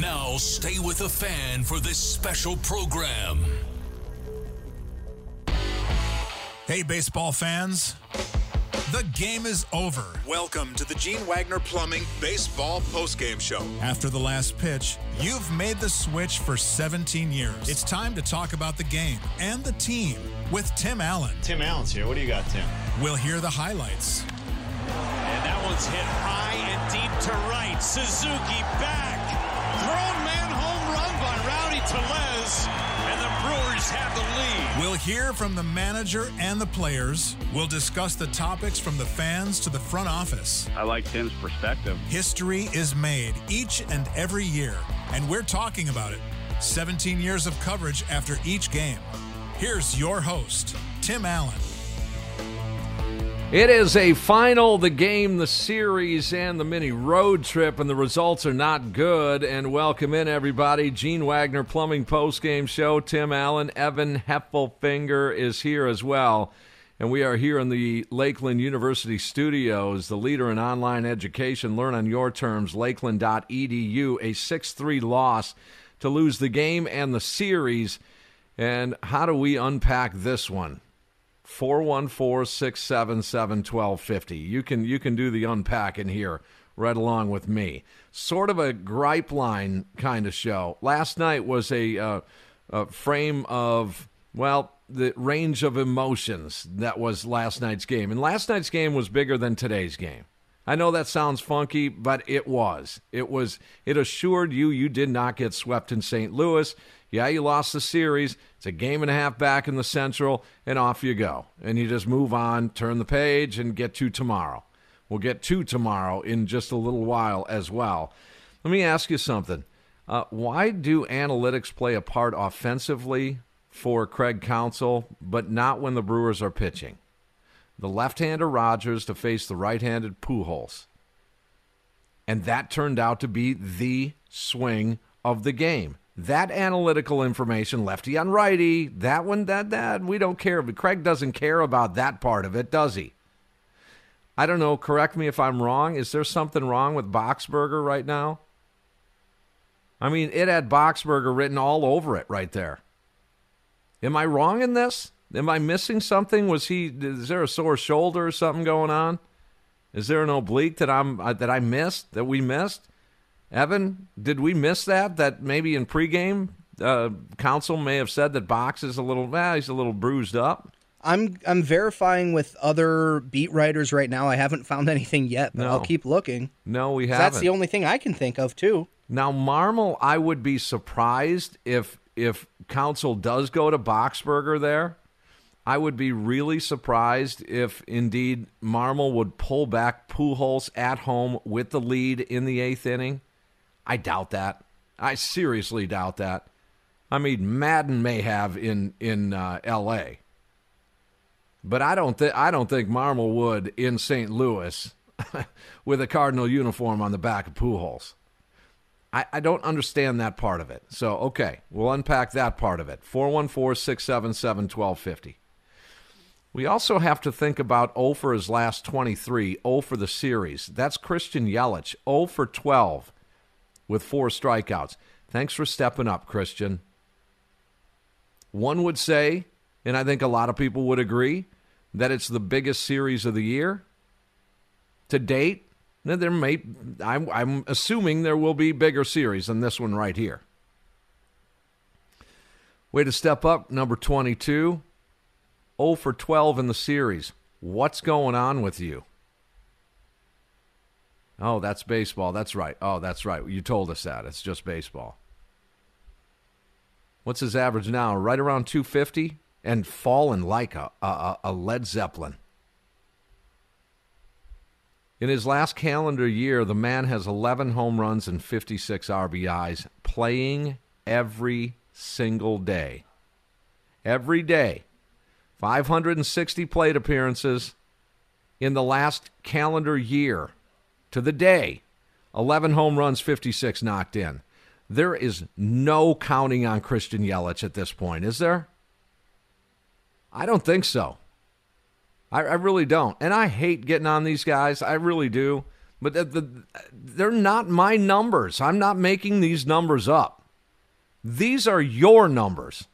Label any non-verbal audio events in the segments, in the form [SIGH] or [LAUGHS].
Now stay with the fan for this special program. Hey, baseball fans. The game is over. Welcome to the Gene Wagner Plumbing Baseball Postgame Show. After the last pitch, you've made the switch for 17 years. It's time to talk about the game and the team with Tim Allen. Tim Allen's here. What do you got, Tim? We'll hear the highlights. And that one's hit high and deep to right. Suzuki back. Thrown man home run by Rowdy Tellez. And the Brewers have the lead. We'll hear from the manager and the players. We'll discuss the topics from the fans to the front office. I like Tim's perspective. History is made each and every year, and we're talking about it. 17 years of coverage after each game. Here's your host, Tim Allen. It is a final, the game, the series, and the mini road trip, and the results are not good. And welcome in, everybody. Gene Wagner Plumbing Post Game Show. Tim Allen, Evan Heffelfinger is here as well. And we are here in the Lakeland University studios, the leader in online education. Learn on your terms, lakeland.edu. A 6 3 loss to lose the game and the series. And how do we unpack this one? 414-677-1250. You can you can do the unpacking here right along with me. Sort of a gripe line kind of show. Last night was a, uh, a frame of well the range of emotions that was last night's game, and last night's game was bigger than today's game. I know that sounds funky, but it was. It was. It assured you you did not get swept in St. Louis. Yeah, you lost the series. It's a game and a half back in the Central, and off you go. And you just move on, turn the page, and get to tomorrow. We'll get to tomorrow in just a little while as well. Let me ask you something. Uh, why do analytics play a part offensively for Craig Counsell, but not when the Brewers are pitching? The left-hander Rogers to face the right-handed Pujols. And that turned out to be the swing of the game that analytical information, lefty on righty, that one, that, that, we don't care. But Craig doesn't care about that part of it, does he? I don't know. Correct me if I'm wrong. Is there something wrong with Boxberger right now? I mean, it had Boxberger written all over it right there. Am I wrong in this? Am I missing something? Was he? Is there a sore shoulder or something going on? Is there an oblique that I'm uh, that I missed that we missed? Evan, did we miss that? That maybe in pregame, uh, may have said that Box is a little, well, he's a little bruised up. I'm I'm verifying with other beat writers right now. I haven't found [LAUGHS] anything yet, but No. I'll keep looking. No, we haven't. That's the only thing I can think of too. Now, Marmol, I would be surprised if if Counsell does go to Boxberger there. I would be really surprised if indeed Marmol would pull back Pujols at home with the lead in the eighth inning. I doubt that. I seriously doubt that. I mean, Maddon may have in in uh, L.A., but I don't think I don't think Marmol would in St. Louis [LAUGHS] with a Cardinal uniform on the back of Pujols. I, I don't understand that part of it. So, okay, we'll unpack that part of it. 414 677 1250. We also have to think about O for his last 23, 0 for the series. That's Christian Yelich, O for 12 with four strikeouts. Thanks for stepping up, Christian. One would say, and I think a lot of people would agree, that it's the biggest series of the year to date. There may I'm, I'm assuming there will be bigger series than this one right here. Way to step up, number 22. 0 for 12 in the series. What's going on with you? Oh, that's baseball. That's right. Oh, that's right. You told us that. It's just baseball. What's his average now? Right around 250 and fallen like a, a, a Led Zeppelin. In his last calendar year, the man has 11 home runs and 56 RBIs, playing every single day. Every day. 560 plate appearances in the last calendar year to the day. 11 home runs, 56 knocked in. There is no counting on Christian Yelich at this point, is there? I don't think so. I, I really don't. And I hate getting on these guys. I really do. But the, the, they're not my numbers. I'm not making these numbers up. These are your numbers.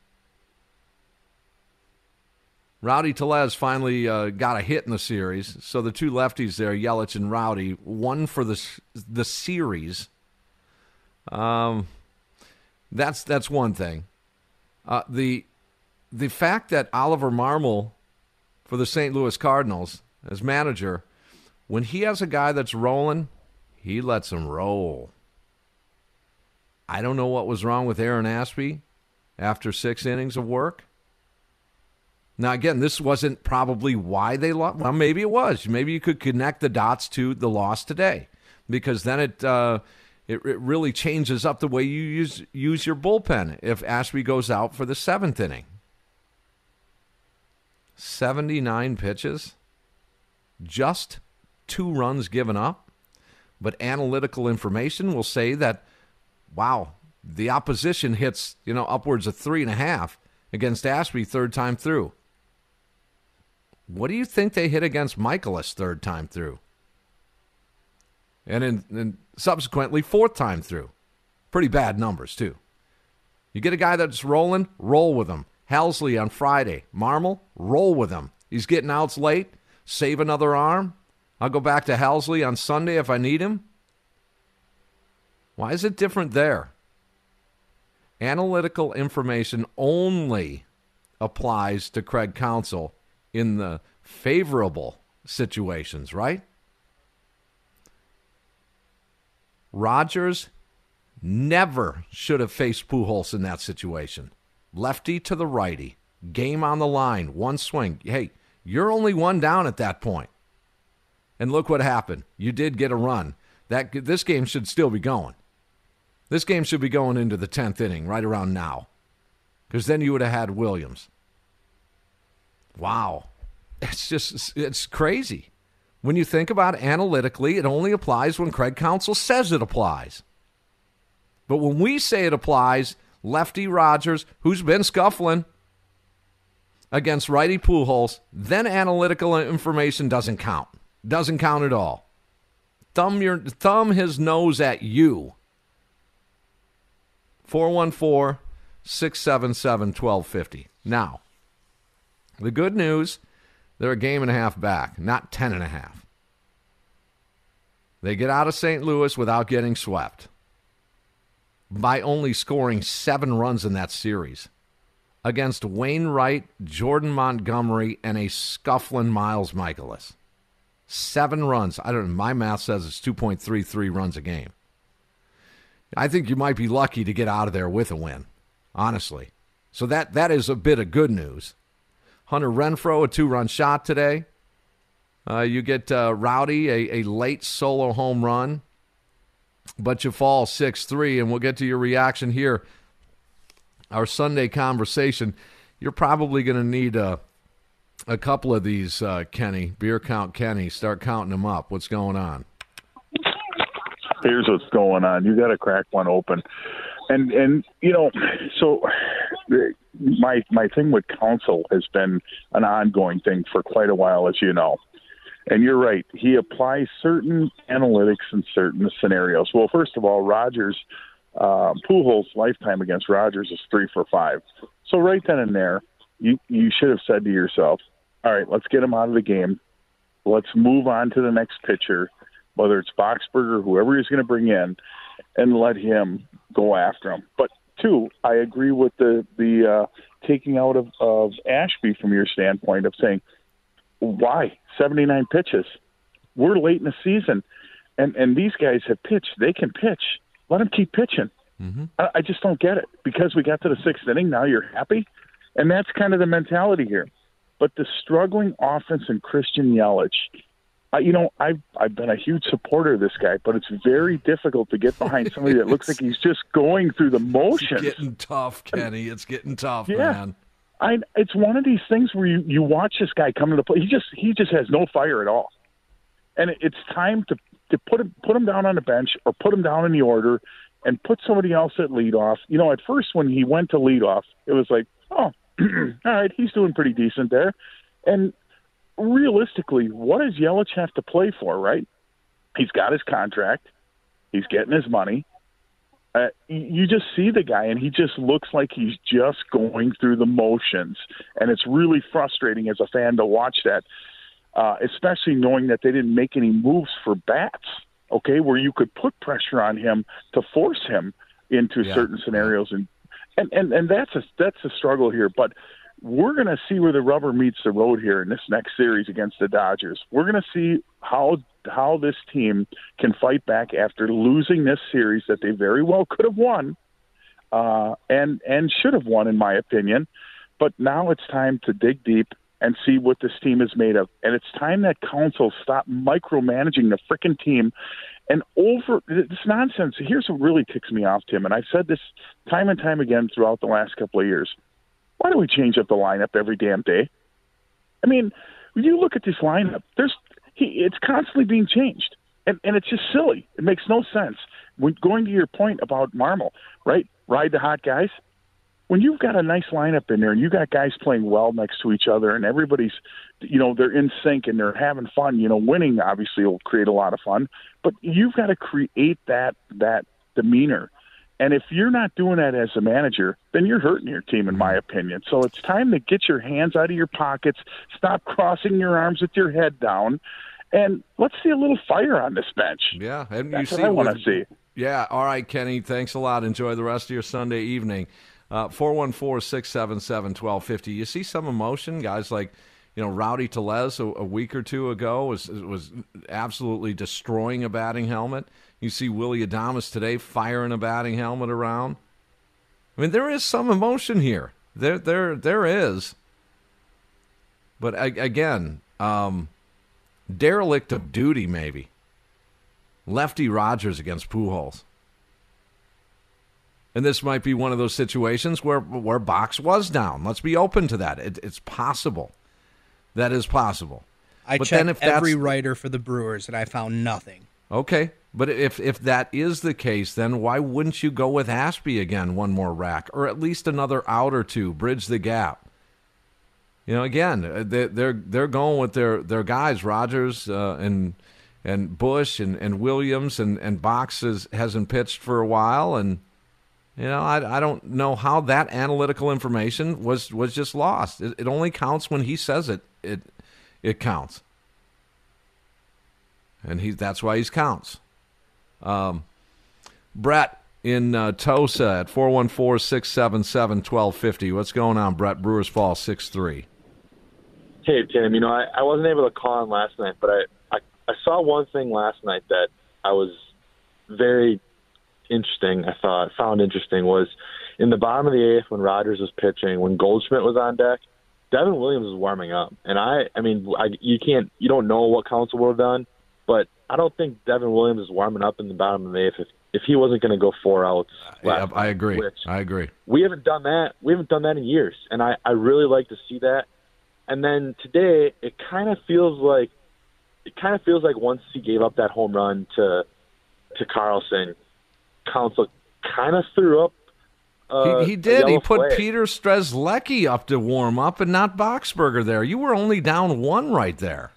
Rowdy Tellez finally uh, got a hit in the series. So the two lefties there, Yelich and Rowdy, one for the the series. Um, that's that's one thing. Uh, the the fact that Oliver Marmol for the St. Louis Cardinals as manager, when he has a guy that's rolling, he lets him roll. I don't know what was wrong with Aaron Ashby after six innings of work. Now, again, this wasn't probably why they lost. Well, maybe it was. Maybe you could connect the dots to the loss today, because then it uh, it, it really changes up the way you use use your bullpen. If Ashby goes out for the seventh inning, seventy nine pitches, just two runs given up, but analytical information will say that, wow, the opposition hits you know upwards of three and a half against Ashby third time through. What do you think they hit against Mikolas third time through? And in subsequently fourth time through. Pretty bad numbers, too. You get a guy that's rolling, roll with him. Helsley on Friday. Marmol, roll with him. He's getting outs late. Save another arm. I'll go back to Helsley on Sunday if I need him. Why is it different there? Analytical information only applies to Craig Counsell in the favorable situations, right? Rogers never should have faced Pujols in that situation. Lefty to the righty, game on the line, one swing. Hey, you're only one down at that point. And look what happened. You did get a run. That this game should still be going. This game should be going into the 10th inning right around now. Cuz then you would have had Williams. Wow. It's just, it's crazy. When you think about it analytically, it only applies when Craig Counsell says it applies. But when we say it applies, lefty Rogers, who's been scuffling against righty Pujols, then analytical information doesn't count. Doesn't count at all. Thumb your thumb his nose at you. 414 677 1250. Now, the good news, they're a game and a half back, not ten and a half. They get out of St. Louis without getting swept by only scoring seven runs in that series against Wainwright, Jordan Montgomery, and a scuffling Miles Mikolas. Seven runs. I don't know. My math says it's 2.33 runs a game. I think you might be lucky to get out of there with a win, honestly. So that that is a bit of good news. Hunter Renfroe, a two run shot today. Uh, you get uh, Rowdy, a, a late solo home run, but you fall 6 3, and we'll get to your reaction here. Our Sunday conversation. You're probably going to need a, a couple of these, uh, Kenny. Beer count Kenny. Start counting them up. What's going on? Here's what's going on. You got to crack one open. And, and you know, so my my thing with Counsell has been an ongoing thing for quite a while, as you know. And you're right. He applies certain analytics in certain scenarios. Well, first of all, Rogers, uh, Pujols' lifetime against Rogers is three for five. So right then and there, you you should have said to yourself, all right, let's get him out of the game. Let's move on to the next pitcher, whether it's Boxberger, whoever he's going to bring in, and let him go after him. But two, I agree with the the uh, taking out of, of Ashby from your standpoint of saying why 79 pitches. We're late in the season, and and these guys have pitched. They can pitch. Let them keep pitching. Mm-hmm. I, I just don't get it because we got to the sixth inning. Now you're happy, and that's kind of the mentality here. But the struggling offense and Christian Yelich, uh, you know, I've I've been a huge supporter of this guy, but it's very difficult to get behind somebody that looks like he's just going through the motions. It's getting tough, Kenny. It's getting tough, Yeah. man. I it's one of these things where you you watch this guy come to the play. He just he just has no fire at all, and it, it's time to to put him put him down on the bench or put him down in the order and put somebody else at leadoff. You know, at first when he went to leadoff, it was like, oh, [CLEARS THROAT] all right, he's doing pretty decent there. And realistically, what does Yelich have to play for? Right? He's got his contract. He's getting his money. Uh, you just see the guy, and he just looks like he's just going through the motions, and it's really frustrating as a fan to watch that, uh, especially knowing that they didn't make any moves for bats. Okay, where you could put pressure on him to force him into Yeah. certain scenarios, and and and and that's a that's a struggle here. But we're going to see where the rubber meets the road here in this next series against the Dodgers. We're going to see how how this team can fight back after losing this series that they very well could have won uh, and and should have won, in my opinion. But now it's time to dig deep and see what this team is made of. And it's time that Counsell stop micromanaging the freaking team and over this nonsense. Here's what really ticks me off, Tim, and I've said this time and time again throughout the last couple of years. Why do we change up the lineup every damn day? I mean, when you look at this lineup, there's he, it's constantly being changed, and and it's just silly. It makes no sense. When going to your point about Marmol, right? Ride the hot guys. When you've got a nice lineup in there, and you got guys playing well next to each other, and everybody's, you know, they're in sync and they're having fun. You know, winning obviously will create a lot of fun, but you've got to create that that demeanor. And if you're not doing that as a manager, then you're hurting your team, in my opinion. So it's time to get your hands out of your pockets, stop crossing your arms with your head down, and let's see a little fire on this bench. Yeah, and That's you what see I want to see. Yeah, all right, Kenny. Thanks a lot. Enjoy the rest of your Sunday evening. Uh, Four one four six seven seven twelve fifty. You see some emotion, guys like you know Rowdy Tellez a, a week or two ago was was absolutely destroying a batting helmet. You see Willy Adames today firing a batting helmet around. I mean, there is some emotion here. There, there, there is. But again, um, derelict of duty, maybe. Lefty Rogers against Pujols. And this might be one of those situations where where Box was down. Let's be open to that. It, it's possible. That is possible. I But then checked every writer for the Brewers and I found nothing. Okay, but if if that is the case, then why wouldn't you go with Ashby again, one more rack, or at least another out or two, bridge the gap? You know, again, uh, they- they're they're going with their their guys, Rogers uh, and and Bush and, and Williams and and Box has, hasn't pitched for a while, and you know, I, I don't know how that analytical information was was just lost. It, it only counts when he says it. It it counts and he that's why he's counts. Um, Brett in uh, Tosa at 414-677-1250. What's going on, Brett? Brewers Fall 6-3. Hey Tim, you know I, I wasn't able to call in last night, but I, I I saw one thing last night that I was very interesting. I thought found interesting was in the bottom of the eighth when Rogers was pitching, when Goldschmidt was on deck, Devin Williams was warming up, and I I mean I, you can't you don't know what Counsell would have done, but I don't think Devin Williams is warming up in the bottom of the eighth if if he wasn't going to go four outs. Uh, yeah, I agree. Which, I agree. we haven't done that. We haven't done that in years, and I I really like to see that. And then today, it kind of feels like it kind of feels like once he gave up that home run to to Carlson, Counsell kind of threw up. Uh, he, he did. He put flag. Peter Strzelecki up to warm up and not Boxberger there. You were only down one right there.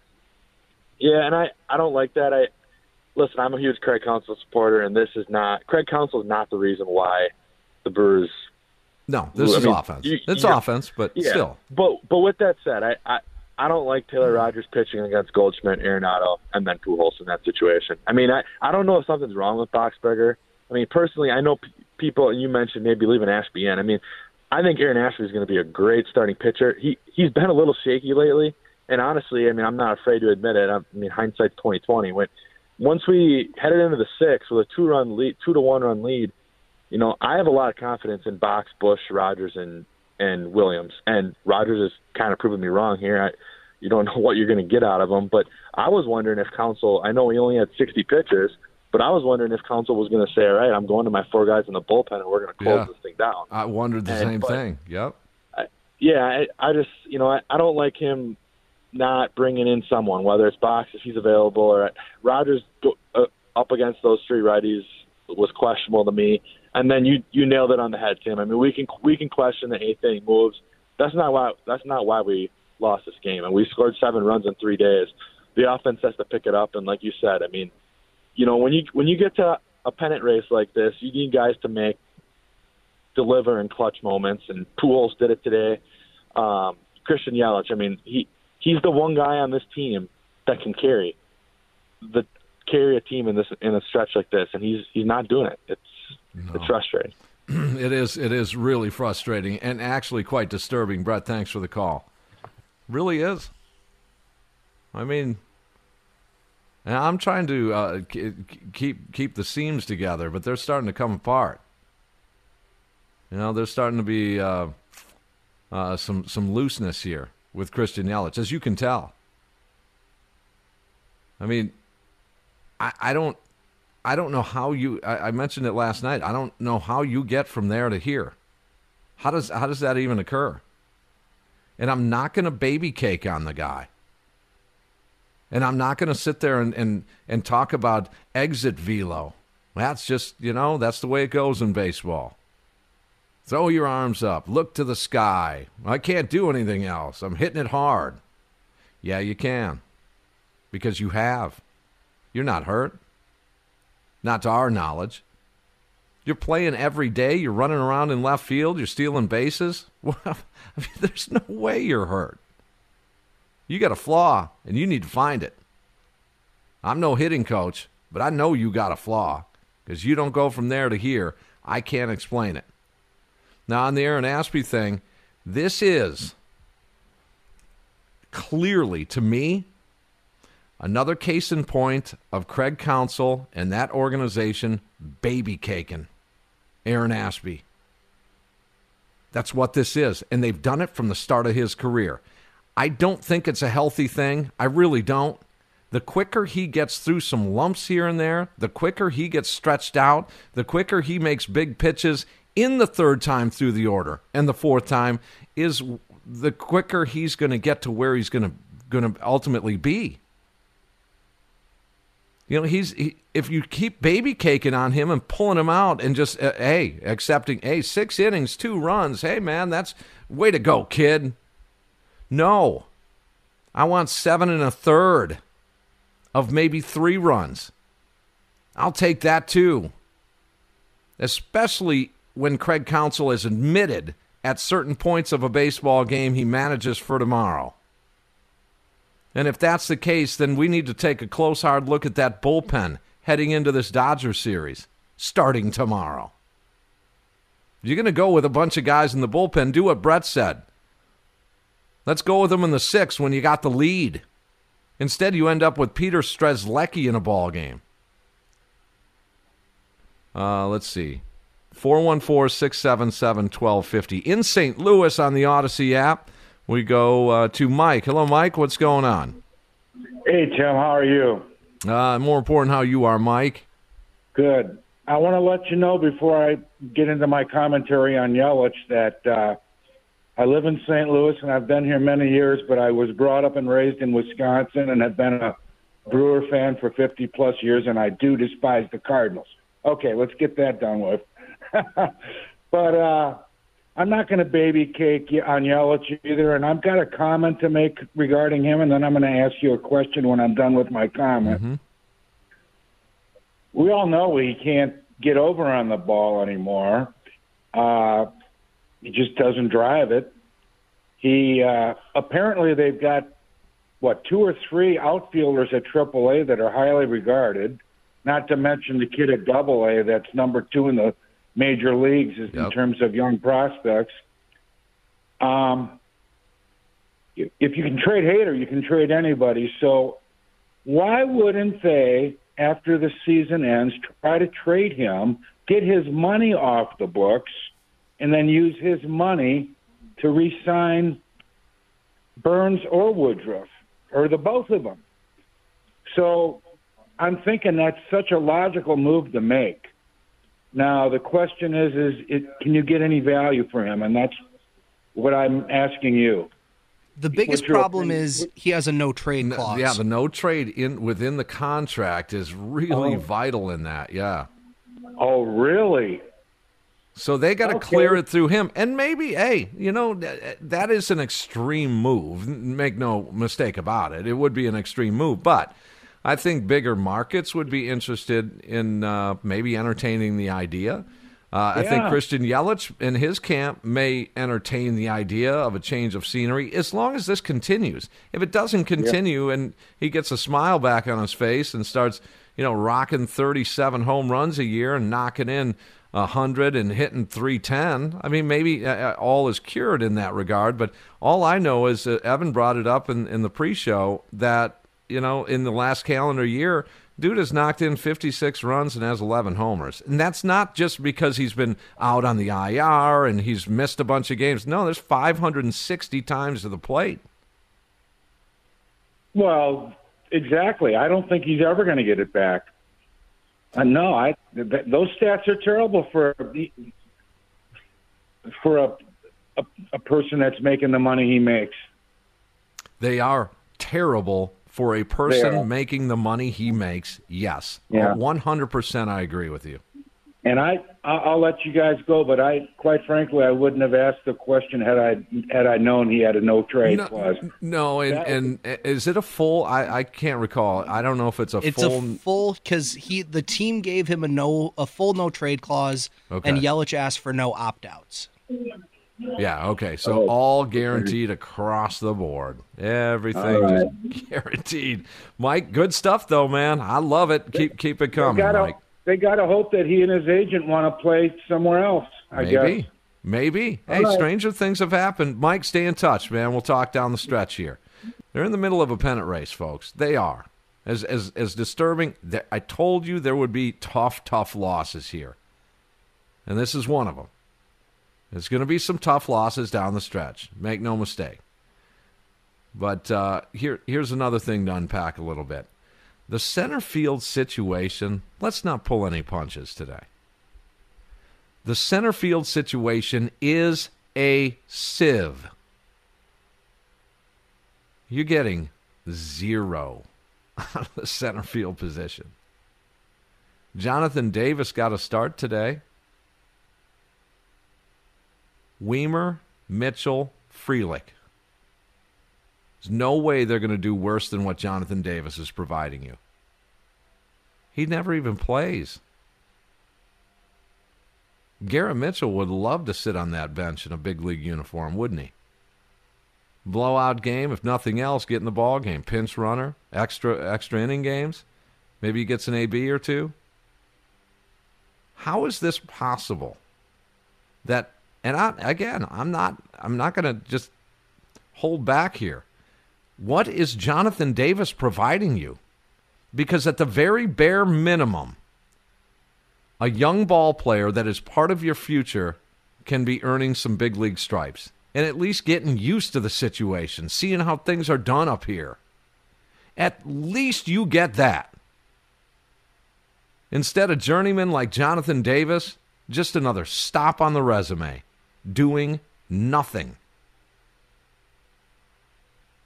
Yeah, and I I don't like that. I listen. I'm a huge Craig Counsell supporter, and this is not Craig Counsell is not the reason why the Brewers No, this I is mean, offense. you- it's offense, but yeah. still. But but with that said, I, I I don't like Taylor Rogers pitching against Goldschmidt, Arenado, and then Pujols in that situation. I mean, I I don't know if something's wrong with Boxberger. I mean, personally, I know people, and you mentioned maybe leaving Ashby in. I mean, I think Aaron Ashby is going to be a great starting pitcher. He he's been a little shaky lately, and honestly, I mean, I'm not afraid to admit it. I mean, hindsight's 2020. When once we headed into the sixth with a two run lead, two to one run lead, you know, I have a lot of confidence in Box, Bush, Rogers, and and Williams. And Rogers has kind of proven me wrong here. I, you don't [LAUGHS] know what you're going to get out of him. But I was wondering if Counsell. I know he only had 60 pitches, but I was wondering if Counsell was going to say, "All right, I'm going to my four guys in the bullpen, and we're going to close Yeah. this thing down." I wondered the And- same thing. Yep. Yeah, I, I just you know I, I don't like him not bringing in someone, whether it's Box if he's available or Rogers go, uh, up against those three righties was questionable to me. And then you you nailed it on the head, Tim. I mean, we can we can question the eighth inning moves. That's not why that's not why we lost this game. And we scored seven runs in three days. The offense has to pick it up. And like you said, I mean, you know, when you when you get to a pennant race like this, you need guys to make deliver in clutch moments. And Pujols did it today. Um, Christian Yelich, I mean, he he's the one guy on this team that can carry the carry a team in this in a stretch like this, and he's he's not doing it. It's it's frustrating. [CLEARS THROAT] it is. It is really frustrating and actually quite disturbing. Brett, thanks for the call. Really is. I mean, and I'm trying to uh, keep keep the seams together, but they're starting to come apart. You know, there's starting to be uh, uh, some some looseness here with Christian Yelich, as you can tell. I mean, I, I don't I don't know how you. I, I mentioned it last night. I don't know how you get from there to here. How does how does that even occur? And I'm not going to baby cake on the guy. And I'm not going to sit there and, and, and talk about exit velo. That's just, you know, that's the way it goes in baseball. Throw your arms up, look to the sky. I can't do anything else. I'm hitting it hard. Yeah, you can. Because you have. You're not hurt. Not to our knowledge. You're playing every day. You're running around in left field. You're stealing bases. [LAUGHS] Well, I mean, there's no way you're hurt. You got a flaw, and you need to find it. I'm no hitting coach, but I know you got a flaw because you don't go from there to here. I can't explain it. Now, on the Aaron Ashby thing, this is clearly, to me, Another case in point of Craig Counsell and that organization baby caking Aaron Ashby. That's what this is. And they've done it from the start of his career. I don't think it's a healthy thing. I really don't. The quicker he gets through some lumps here and there, the quicker he gets stretched out, the quicker he makes big pitches in the third time through the order and the fourth time is the quicker he's going to get to where he's going to going to ultimately be. You know, he's he, if you keep baby caking on him and pulling him out and just uh, hey, accepting hey, six innings, two runs. Hey man, that's way to go, kid. No. I want 7 and a third of maybe 3 runs. I'll take that too. Especially when Craig Counsell has admitted at certain points of a baseball game he manages for tomorrow. And if that's the case, then we need to take a close, hard look at that bullpen heading into this Dodger series starting tomorrow. You're going to go with a bunch of guys in the bullpen. Do what Brett said. Let's go with them in the sixth when you got the lead. Instead, you end up with Peter Strzelecki in a ball game. Uh, let's see. 414 677 1250. In St. Louis on the Audacy app, we go uh, to Mike. Hello, Mike. What's going on? Hey, Tim, how are you? Uh, more important, how you are, Mike. Good. I want to let you know before I get into my commentary on Yelich that uh, I live in St. Louis and I've been here many years, but I was brought up and raised in Wisconsin and have been a Brewer fan for 50 plus years, and I do despise the Cardinals. Okay, let's get that done with. [LAUGHS] but uh, I'm not going to baby cake on Yelich either, and I've got a comment to make regarding him, and then I'm going to ask you a question when I'm done with my comment. We all know he can't get over on the ball anymore. Uh, he just doesn't drive it. He uh, apparently they've got what two or three outfielders at AAA that are highly regarded. Not to mention the kid at Double A that's number two in the major leagues in terms of young prospects. Um, if you can trade Hader, you can trade anybody. So why wouldn't they, after the season ends, try to trade him, get his money off the books, and then use his money to re-sign Burnes or Woodruff, or the both of them? So I'm thinking that's such a logical move to make. Now the question is, is it, can you get any value for him? And that's what I'm asking you. The biggest problem opinion? is he has a no trade clause. Yeah, the no trade in within the contract is really Oh. vital in that. Yeah. Oh, really? So they got to Okay. clear it through him. And maybe, hey, you know, that is an extreme move. Make no mistake about it. It would be an extreme move. But I think bigger markets would be interested in uh, maybe entertaining the idea. Uh, I think Christian Yelich in his camp may entertain the idea of a change of scenery as long as this continues. If it doesn't continue and he gets a smile back on his face and starts, you know, rocking 37 home runs a year and knocking in 100 and hitting 310, I mean, maybe uh, uh, all is cured in that regard. But all I know is uh, Evan brought it up in, in the pre show that, you know, in the last calendar year, Dude has knocked in 56 runs and has 11 homers. And that's not just because he's been out on the IR and he's missed a bunch of games. No, there's 560 times to the plate. Well, exactly. I don't think he's ever going to get it back. Uh, no, I th- those stats are terrible for for a, a a person that's making the money he makes. They are terrible for a person making the money he makes. Yes. Yeah. 100% I agree with you. And I, I- I'll let you guys go, but I, quite frankly, I wouldn't have asked the question had I had I known he had a no trade No, clause. no and, That- and is it a full? I, I can't recall. I don't know if it's a full. It's full. a full because he the team gave him a no a full no trade clause, Okay. and Yelich asked for no opt outs. Yeah, okay. So oh. all guaranteed across the board. Everything All just [LAUGHS] guaranteed. Mike, good stuff though, man. I love it. Keep keep it coming, gotta, Mike. They gotta hope that he and his agent want to play somewhere else. I Maybe. guess. Maybe. All Hey, right. stranger things have happened. Mike, stay in touch, man. We'll talk down the stretch here. They're in the middle of a pennant race, folks. They are. As as as disturbing. I told you there would be tough, tough losses here, and this is one of them. There's going to be some tough losses down the stretch. Make no mistake. But uh, here, here's another thing to unpack a little bit. The center field situation. Let's not pull any punches today. The center field situation is a sieve. You're getting zero [LAUGHS] out of the center field position. Jonathan Davis got a start today. Wiemer, Mitchell, Frelick. There's no way they're going to do worse than what Jonathan Davis is providing you. He never even plays. Garrett Mitchell would love to sit on that bench in a big league uniform, wouldn't he? Blowout game, if nothing else, get in the ball game. Pinch runner, extra extra inning games. Maybe he gets an AB or two. How is this possible? That and I again, I'm not I'm not going to just hold back here. What is Jonathan Davis providing you? Because at the very bare minimum, a young ball player that is part of your future can be earning some big league stripes and at least getting used to the situation, seeing how things are done up here. At least you get that. Instead a journeyman like Jonathan Davis, just another stop on the resume, doing nothing.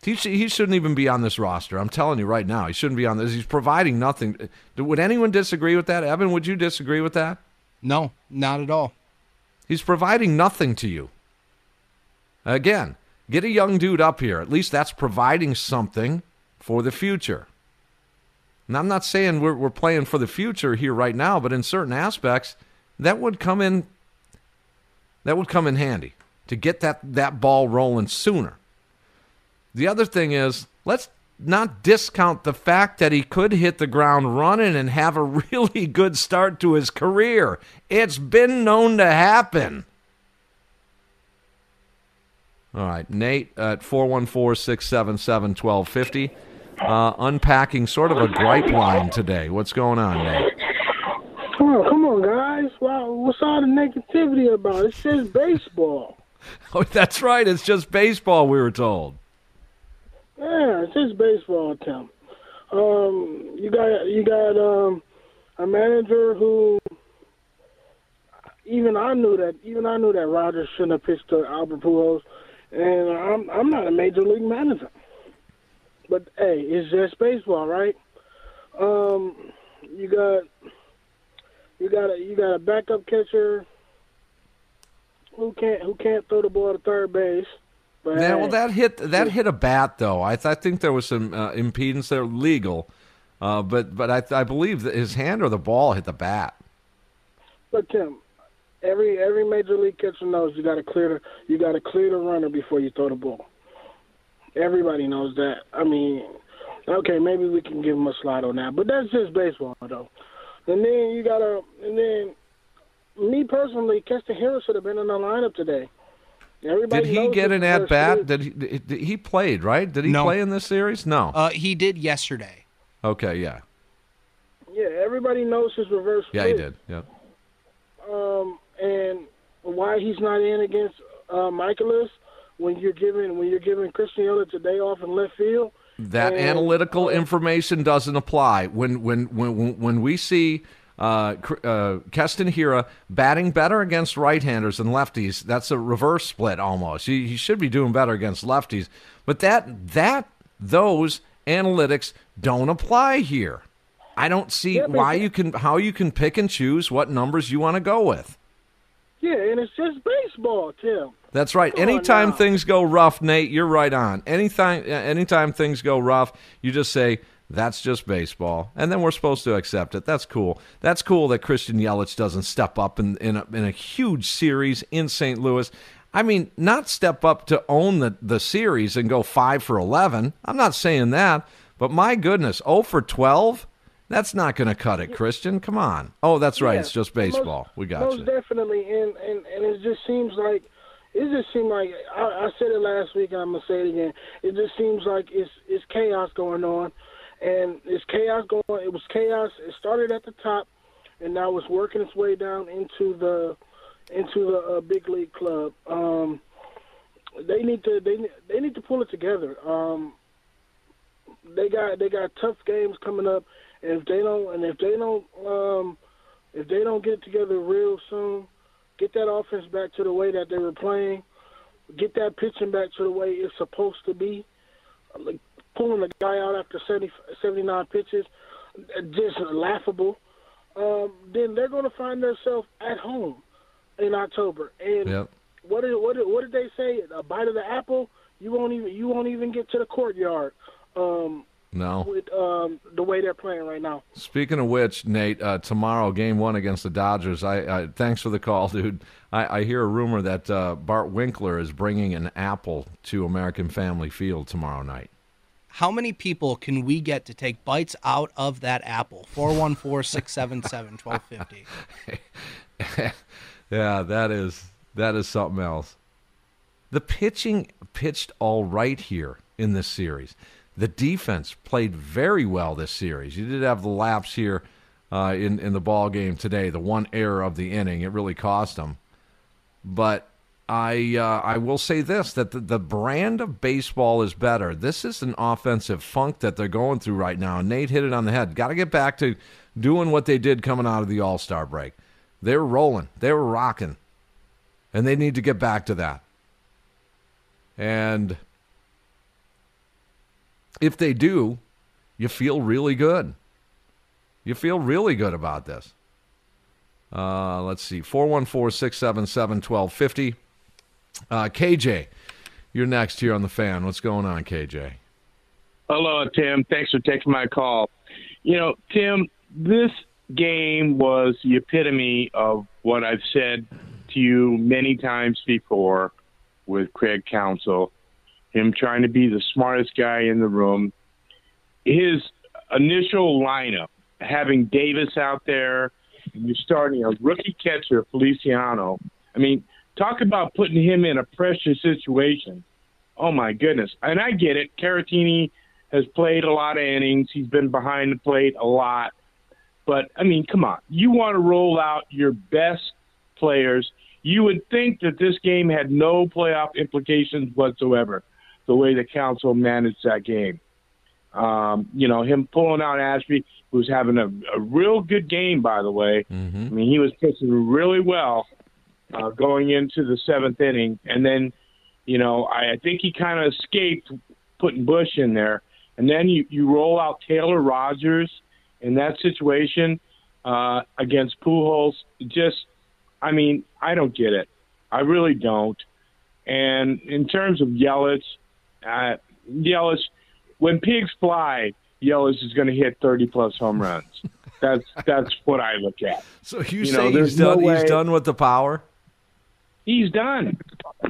He, he shouldn't even be on this roster. I'm telling you right now, he shouldn't be on this. He's providing nothing. Uh, would anyone disagree with that? Evan, would you disagree with that? No, not at all. He's providing nothing to you. Again, get a young dude up here. At least that's providing something for the future. And I'm not saying we're, we're playing for the future here right now, but in certain aspects, that would come in. That would come in handy to get that, that ball rolling sooner. The other thing is let's not discount the fact that he could hit the ground running and have a [LAUGHS] really good start to his career. It's been known to happen. All right, Nate at 414 677 1250. Uh, unpacking sort of a gripe line today. What's going on, Nate? Oh, come on, guys. Wow, what's all the negativity about? It's just baseball. [LAUGHS] Oh, that's right. It's just baseball, we were told. Yeah, it's just baseball, Tim. Um, you got you got um, a manager who even I knew that even I knew that Rogers shouldn't have pitched to Albert Pujols, and I'm I'm not a major league manager. But hey, it's just baseball, right? Um, you got you got a you got a backup catcher who can't who can't throw the ball to third base. But Yeah, well, that hit that hit a bat though. I, th- I think there was some uh, impedance there, legal, uh, but but I, I believe that his hand or the ball hit the bat. But Tim, every every major league catcher knows you got to clear the you got to clear the runner before you throw the ball. Everybody knows that. I mean, okay, maybe we can give him a slide on that, but that's just baseball, though. And then you got to, and then me personally, Keston Hiura should have been in the lineup today. Everybody Did he get an at bat? Did he, did he played right? Did he No. play in this series? No. Uh, he did yesterday. okay, yeah, Yeah, everybody knows his reverse. yeah, he did. Yeah. um, and why he's not in against uh, Mikolas when you're giving when you're giving Christian Yelich a day off in left field. That And, analytical uh, information doesn't apply when when when when we see uh, uh, Keston Hiura batting better against right-handers than lefties. That's a reverse split almost. He, he should be doing better against lefties, but that that those analytics don't apply here. I don't see Yeah, why you can how you can pick and choose what numbers you want to go with. Yeah, and it's just baseball, Tim. That's right. Come anytime things go rough, Nate, you're right on. Anytime, anytime things go rough, you just say that's just baseball, and then we're supposed to accept it. That's cool. That's cool that Christian Yelich doesn't step up in in a, in a huge series in St. Louis. I mean, not step up to own the, the series and go five for eleven. I'm not saying that, but my goodness, zero for twelve. That's not going to cut it, Christian. Come on. Oh, that's right. Yeah, It's just most- baseball. we got most you. definitely, and, and and it just seems like it just seems like I, I said it last week, and I'm gonna say it again. It just seems like it's it's chaos going on, and it's chaos going. It was chaos. It started at the top, and now it's working its way down into the into the uh, big league club. Um, they need to they they need to pull it together. Um, they got they got tough games coming up, and if they don't and if they don't um, if they don't get it together real soon, get that offense back to the way that they were playing, get that pitching back to the way it's supposed to be. Like pulling a guy out after 70, 79 pitches, just laughable. Um, then they're going to find themselves at home in October. And Yep. what did what did, what did they say? A bite of the apple. You won't even you won't even get to the courtyard. Um, No. with um, the way they're playing right now. Speaking of which, Nate, uh, tomorrow, game one against the Dodgers. I, I thanks for the call, [LAUGHS] dude. I, I hear a rumor that uh, Bart Winkler is bringing an apple to American Family Field tomorrow night. How many people can we get to take bites out of that apple? 414 677 1250. [LAUGHS] yeah, that is that is something else. The pitching pitched all right here in this series. The defense played very well this series. You did have the lapse here uh, in in the ball game today. The one error of the inning it really cost them. But I uh, I will say this that the, the brand of baseball is better. This is an offensive funk that they're going through right now. Nate hit it on the head. Got to get back to doing what they did coming out of the All Star break. They were rolling. They were rocking. And they need to get back to that. And if they do, you feel really good. You feel really good about this. Uh, let's see. 414 677 1250. Uh, KJ, you're next here on the fan. What's going on, KJ? Hello, Tim. Thanks for taking my call. You know, Tim, this game was the epitome of what I've said to you many times before with Craig Counsell. Him trying to be the smartest guy in the room. his initial lineup, having Davis out there, and you're starting a rookie catcher, Feliciano. I mean, talk about putting him in a pressure situation. Oh my goodness! And I get it. Caratini has played a lot of innings. He's been behind the plate a lot. But I mean, come on. You want to roll out your best players. You would think that this game had no playoff implications whatsoever, the way the Counsell managed that game. Um, you know, him pulling out Ashby, who's having a, a real good game, by the way. Mm-hmm. I mean, he was pitching really well uh, going into the seventh inning. And then, you know, I, I think he kind of escaped putting Bush in there. And then you, you roll out Taylor Rogers in that situation uh, against Pujols. Just, I mean, I don't get it. I really don't. And in terms of Yelich, uh, Yelich, when pigs fly, Yelich is going to hit 30 plus home runs. [LAUGHS] That's that's what I look at. So you, You say know, he's done? no he's done with the power. He's done.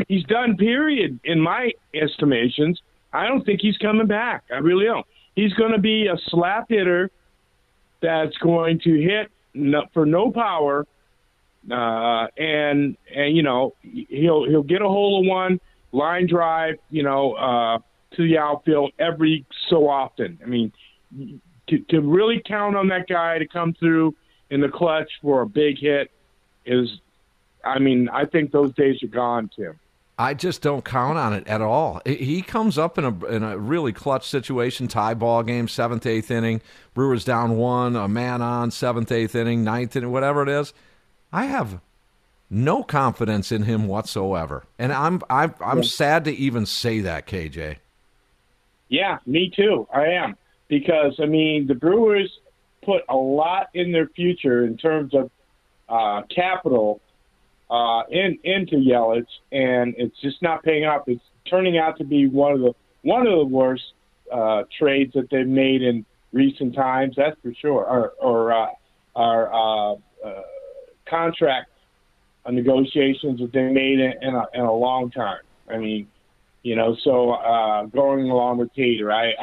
He's done. Period. In my estimations, I don't think he's coming back. I really don't. He's going to be a slap hitter that's going to hit no, for no power, uh, and and you know he'll he'll get a hole of one line drive, you know, uh, to the outfield every so often. I mean, to, to really count on that guy to come through in the clutch for a big hit is, I mean, I think those days are gone, Tim. I just don't count on it at all. He- comes up in a in a really clutch situation, tie ball game, seventh, eighth inning. Brewers down one, a man on, seventh, eighth inning, ninth inning, whatever it is. I have no confidence in him whatsoever, and I'm I'm I'm Yeah. sad to even say that, KJ. Yeah, me too. I am because I mean the Brewers put a lot in their future in terms of uh, capital uh, in into Yelich, and it's just not paying off. It's turning out to be one of the one of the worst uh, trades that they've made in recent times. That's for sure. Or or uh, our uh, uh, contract negotiations that they made in, in, a, in a long time. I mean, you know, so uh, going along with Hader, I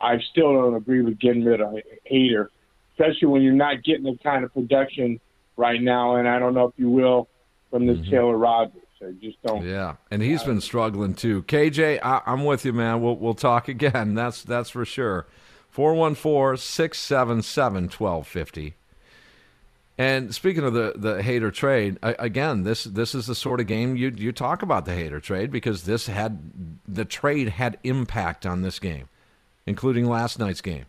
I still don't agree with getting rid of Hader, especially when you're not getting the kind of production right now, and I don't know if you will from this Taylor Rogers. I just don't. Yeah, and he's been struggling too. KJ, I, I'm with you, man. We'll we'll talk again. [LAUGHS] That's that's for sure. 414-677-1250. And speaking of the the Hader trade, I, again, this this is the sort of game you you talk about the Hader trade because this had the trade had impact on this game, including last night's game.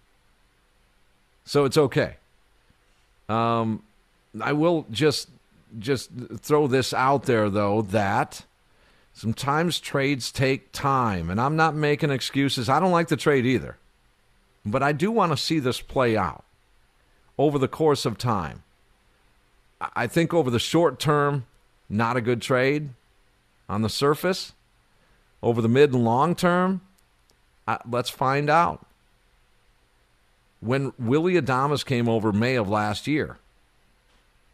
So it's okay. Um, I will just just throw this out there though that sometimes trades take time, and I'm not making excuses. I don't like the trade either, but I do want to see this play out over the course of time. I- think over the short term, not a good trade on the surface. Over the mid and long term, let's find out. When Willy Adames came over May of last year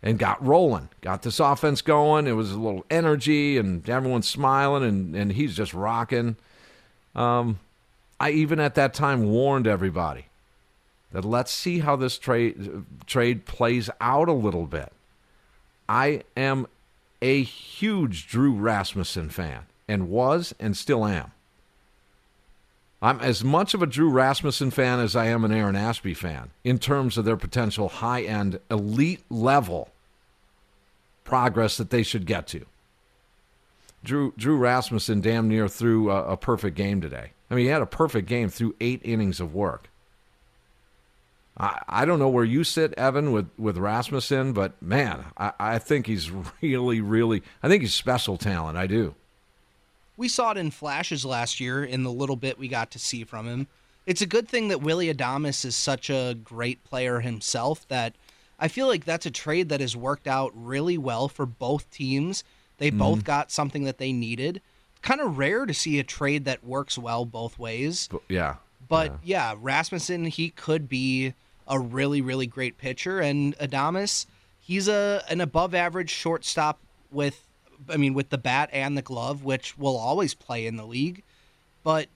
and got rolling, got this offense going, it was a little energy and everyone's smiling and, and he's just rocking. Um, I even at that time warned everybody that let's see how this trade trade plays out a little bit. I am a huge Drew Rasmussen fan and was and still am. I'm as much of a Drew Rasmussen fan as I am an Aaron Ashby fan in terms of their potential high end, elite level progress that they should get to. Drew, Drew Rasmussen damn near threw a, a perfect game today. I mean, he had a perfect game through eight innings of work. I, I don't know where you sit, Evan, with, with Rasmussen, but man, I, I think he's really, really, I think he's special talent. I do. We saw it in flashes last year in the little bit we got to see from him. It's a good thing that Willy Adames is such a great player himself that I feel like that's a trade that has worked out really well for both teams. They Mm-hmm. both got something that they needed. Kind of rare to see a trade that works well both ways. But, yeah. But yeah. Rasmussen, he could be a really, really great pitcher. And Adames, he's a an above average shortstop with I mean, with the bat and the glove, which will always play in the league. But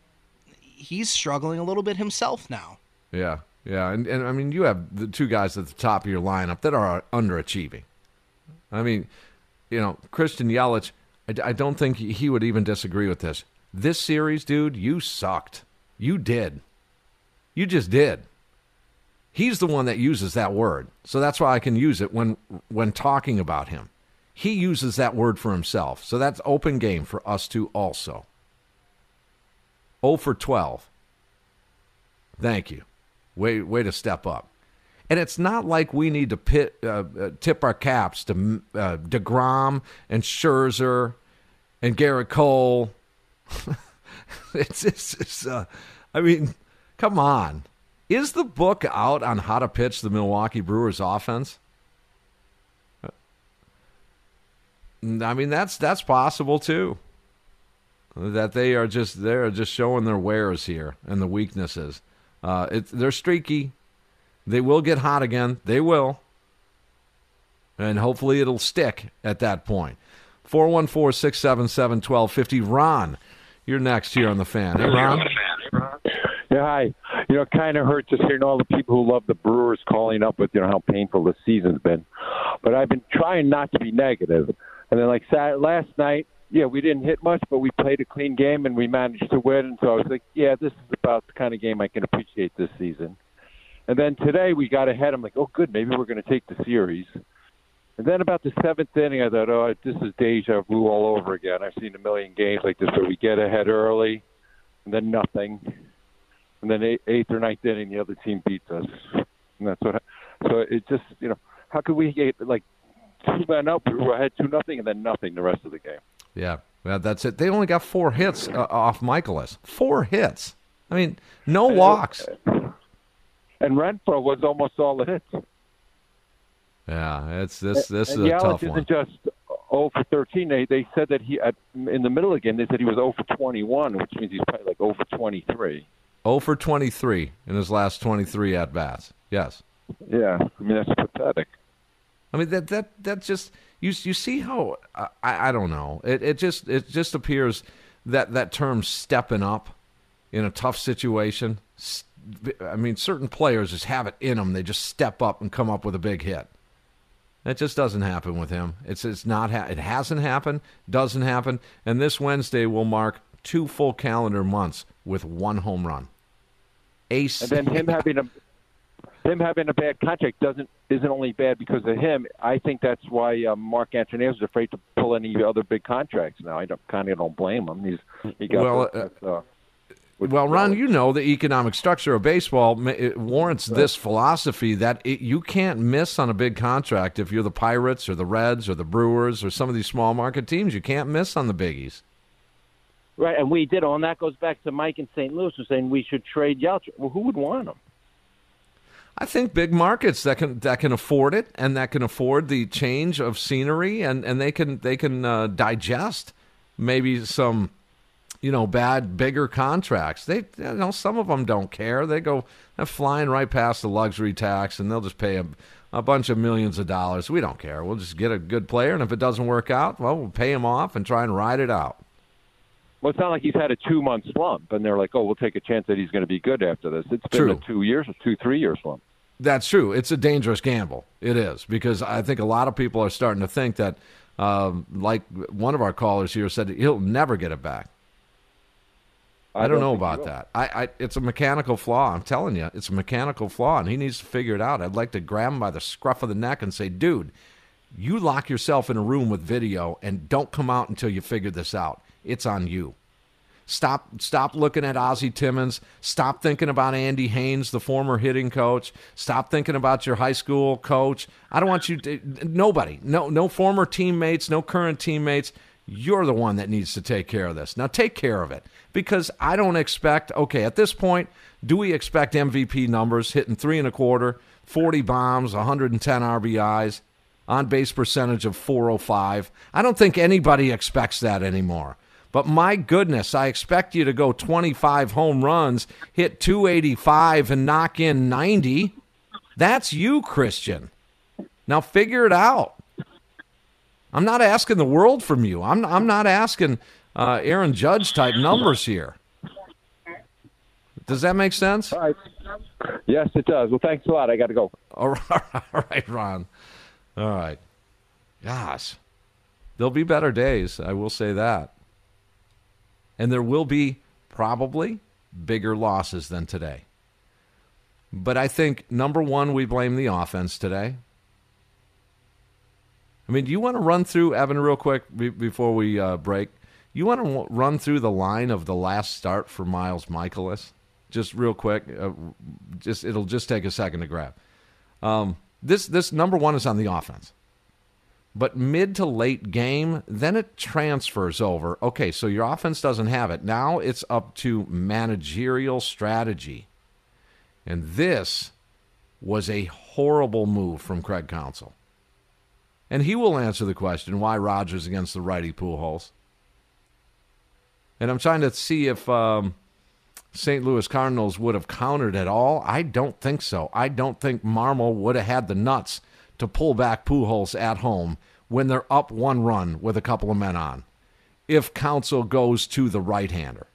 he's struggling a little bit himself now. Yeah, yeah, and and I mean you have the two guys at the top of your lineup that are underachieving. I mean, you know, Christian Yelich. I, I don't think he would even disagree with this. This series, dude, you sucked. You did. You just did. He's the one that uses that word. So that's why I can use it when when talking about him. He uses that word for himself. So that's open game for us to also. 0 for 12. Thank you. Way way to step up. And it's not like we need to pit, uh, uh, tip our caps to uh, Degrom and Scherzer and Gerrit Cole. [LAUGHS] it's, it's, it's uh, I mean, come on. Is the book out on how to pitch the Milwaukee Brewers offense? I mean, that's that's possible too. That they are just they're just showing their wares here and the weaknesses. Uh, it, they're streaky. They will get hot again. They will, and hopefully it'll stick at that point. 414 677 1250. Ron, you're next here on the fan. Hey, Ron. Yeah, hi. You know, it kind of hurts just hearing all the people who love the Brewers calling up with you know how painful the season's been. But I've been trying not to be negative. And then like last night, yeah, we didn't hit much, but we played a clean game and we managed to win. And so I was like, yeah, this is about the kind of game I can appreciate this season. And then today we got ahead. I'm like, oh, good, maybe we're going to take the series. And then about the seventh inning, I thought, oh, this is deja vu all over again. I've seen a million games like this where we get ahead early, and then nothing, and then eighth or ninth inning, the other team beats us, and that's what. So it just, you know, how could we get like two men up, we ahead two nothing, and then nothing the rest of the game. Yeah, yeah, that's it. They only got four hits uh, off Mikolas. Four hits. I mean, no walks. And Renfroe was almost all the hits. Yeah, it's this. This and is a Yelich tough isn't one. just 0 for 13. They they said that he at, in the middle again. They said he was 0 for 21, which means he's probably like 0 for 23. 0 for 23 in his last 23 at bats. Yes. Yeah, I mean that's pathetic. I mean that that that just you you see how uh, I I don't know it it just it just appears that that term stepping up in a tough situation. I mean, certain players just have it in them. They just step up and come up with a big hit. That just doesn't happen with him. It's it's not ha- it hasn't happened, doesn't happen, and this Wednesday will mark two full calendar months with one home run. Ace. And then him having a him having a bad contract doesn't isn't only bad because of him. I think that's why um, Mark Attanasio is afraid to pull any other big contracts now. I don't kind of don't blame him. He's he got Well, the, uh, Well, Ron, you know the economic structure of baseball it warrants this philosophy that it, you can't miss on a big contract if you're the Pirates or the Reds or the Brewers or some of these small market teams. You can't miss on the biggies. Right, and we did. All and that goes back to Mike in St. Louis who's saying we should trade Yelich. Well, who would want him? I think big markets that can that can afford it and that can afford the change of scenery and, and they can they can uh, digest maybe some you know bad bigger contracts. They you know some of them don't care. They go they're flying right past the luxury tax and they'll just pay a, a bunch of millions of dollars. We don't care. We'll just get a good player and if it doesn't work out, well, we'll pay him off and try and ride it out. Well, it's not like he's had a two month slump, and they're like, "Oh, we'll take a chance that he's going to be good after this." It's been True. a two years, or two three year slump. That's true. It's a dangerous gamble. It is because I think a lot of people are starting to think that, um, like one of our callers here said, he'll never get it back. I, I don't, don't know about that. I, I, it's a mechanical flaw. I'm telling you, it's a mechanical flaw, and he needs to figure it out. I'd like to grab him by the scruff of the neck and say, "Dude, you lock yourself in a room with video and don't come out until you figure this out. It's on you." Stop stop looking at Ozzie Timmons. Stop thinking about Andy Haines, the former hitting coach. Stop thinking about your high school coach. I don't want you to nobody. No no former teammates, no current teammates. You're the one that needs to take care of this. Now take care of it. Because I don't expect okay, at this point, do we expect MVP numbers hitting three and a quarter, 40 bombs, 110 RBIs, on base percentage of 405? I don't think anybody expects that anymore. But my goodness, I expect you to go 25 home runs, hit 285, and knock in 90. That's you, Christian. Now figure it out. I'm not asking the world from you. I'm, I'm not asking uh, Aaron Judge type numbers here. Does that make sense? I, Yes, it does. Well, thanks a lot. I got to go. All right, [LAUGHS] all right, Ron. All right. Gosh, there'll be better days. I will say that, and there will be probably bigger losses than today. But I think number one, we blame the offense today. I mean, do you want to run through Evan real quick be- before we uh, break? You want to run through the line of the last start for Miles Mikolas, just real quick. Uh, just it'll just take a second to grab. Um, this this number one is on the offense, but mid to late game, then it transfers over. Okay, so your offense doesn't have it now. It's up to managerial strategy, and this was a horrible move from Craig Counsell. And he will answer the question why Rogers against the righty Pujols. And I'm trying to see if um, St. Louis Cardinals would have countered at all. I don't think so. I don't think Marmol would have had the nuts to pull back Pujols at home when they're up one run with a couple of men on. If Counsell goes to the right-hander,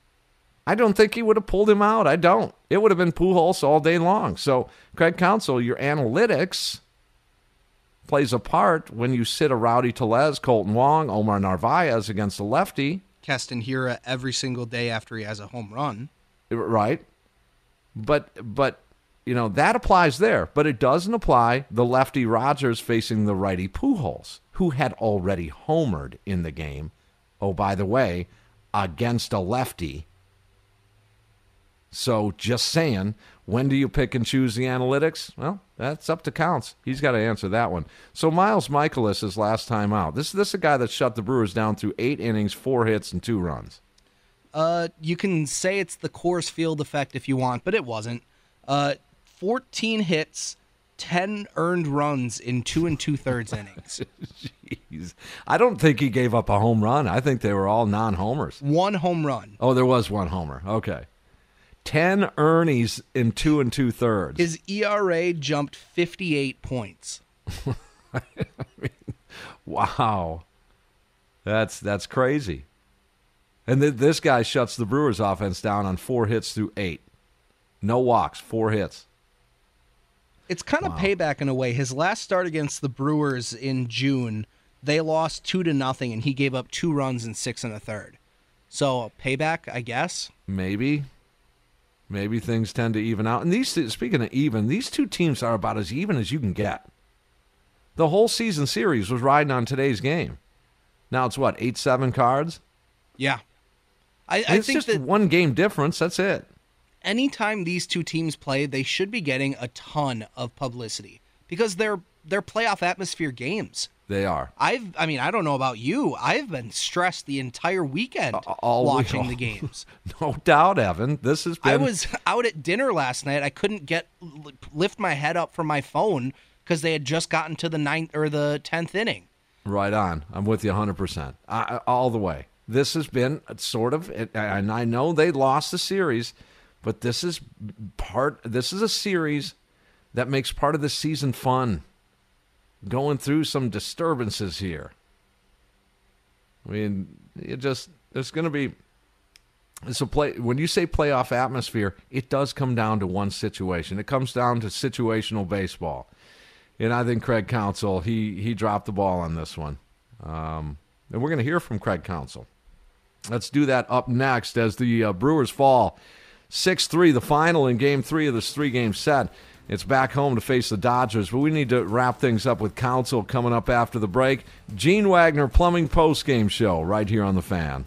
I don't think he would have pulled him out. I don't. It would have been Pujols all day long. So, Craig Counsell, your analytics plays a part when you sit a Rowdy Tellez, Kolten Wong, Omar Narvaez against a lefty. Keston Hiura every single day after he has a home run. Right. But but you know, that applies there, but it doesn't apply the lefty Rogers facing the righty Pujols, who had already homered in the game. Oh, by the way, against a lefty. So just saying, when do you pick and choose the analytics? Well, that's up to Counts. He's got to answer that one. So Miles Mikolas is last time out. This this is a guy that shut the Brewers down through eight innings, four hits, and two runs. Uh, you can say it's the Coors Field effect if you want, but it wasn't. Uh, 14 hits, 10 earned runs in two and two thirds innings. [LAUGHS] Jeez. I don't think he gave up a home run. I think they were all non homers. One home run. Oh, there was one homer. Okay. 10 earnies in two and two thirds. His ERA jumped 58 points. I [LAUGHS] mean, wow. That's that's crazy. And th- this guy shuts the Brewers offense down on four hits through eight. No walks, four hits. It's kind of payback in a way. His last start against the Brewers in June, they lost two to nothing, and he gave up two runs in six and a third. So payback, I guess. Maybe. Maybe things tend to even out. And these speaking of even, these two teams are about as even as you can get. The whole season series was riding on today's game. Now it's what, eight seven cards? Yeah. I, I it's think just that one game difference. That's it. Anytime these two teams play, they should be getting a ton of publicity because they're they're playoff atmosphere games. They are. I've I mean, I don't know about you. I've been stressed the entire weekend all watching the games. [LAUGHS] No doubt, Evan. This has been. I was out at dinner last night. I couldn't get lift my head up from my phone because they had just gotten to the ninth or the tenth inning. Right on. I'm with you 100%. I, I- all the way. This has been sort of, and I know they lost the series, but this is part, this is a series that makes part of the season fun. Going through some disturbances here. I mean, it just, there's going to be, it's a play, when you say playoff atmosphere, it does come down to one situation. It comes down to situational baseball. And I think Craig Counsell, he he dropped the ball on this one. Um, and we're going to hear from Craig Counsell. Let's do that up next as the uh, Brewers fall 6 3, the final in game three of this three game set. It's back home to face the Dodgers, but we need to wrap things up with Counsell coming up after the break. Gene Wagner Plumbing Post Game Show right here on The Fan.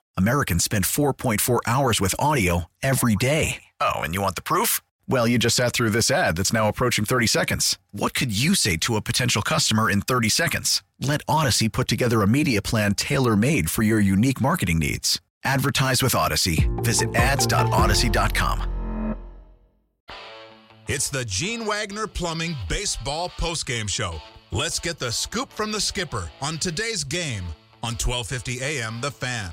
Americans spend 4.4 hours with audio every day. Oh, and you want the proof? Well, you just sat through this ad that's now approaching 30 seconds. What could you say to a potential customer in 30 seconds? Let Audacy put together a media plan tailor made for your unique marketing needs. Advertise with Audacy. Visit ads.audacy.com. It's the Gene Wagner Plumbing Baseball Postgame Show. Let's get the scoop from the skipper on today's game on 1250 AM The Fan.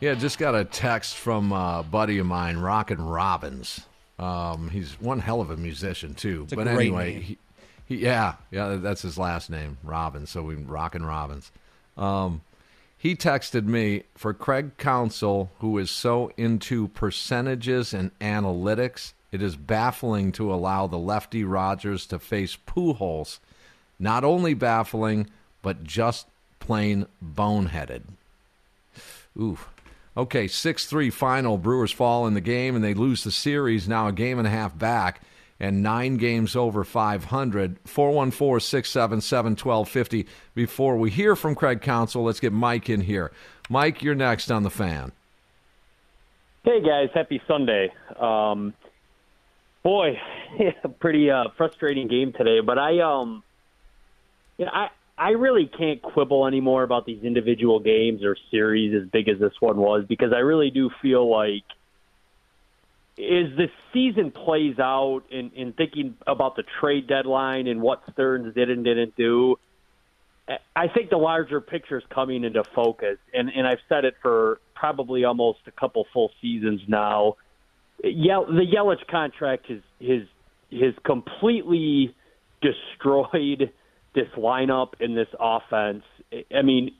Yeah, just got a text from a buddy of mine, Rockin' Robbins. Um, he's one hell of a musician too. It's but anyway. He, he, yeah, yeah, that's his last name, Robbins. So we Rockin' Robbins. Um, he texted me for Craig Counsell, who is so into percentages and analytics. It is baffling to allow the lefty Rogers to face Pujols. Not only baffling, but just plain boneheaded. Ooh. Okay, 6 3 final. Brewers fall in the game and they lose the series. Now a game and a half back and nine games over 500. 414 677 1250. Before we hear from Craig Counsell, let's get Mike in here. Mike, you're next on the fan. Hey guys, happy Sunday. Um, boy, [LAUGHS] pretty uh, frustrating game today. But I, um, you know, I I really can't quibble anymore about these individual games or series as big as this one was because I really do feel like as the season plays out and in, in thinking about the trade deadline and what Stearns did and didn't do. I think the larger picture is coming into focus, and and I've said it for probably almost a couple full seasons now. Yel- the Yelich contract has has has completely destroyed this lineup and this offense. I mean,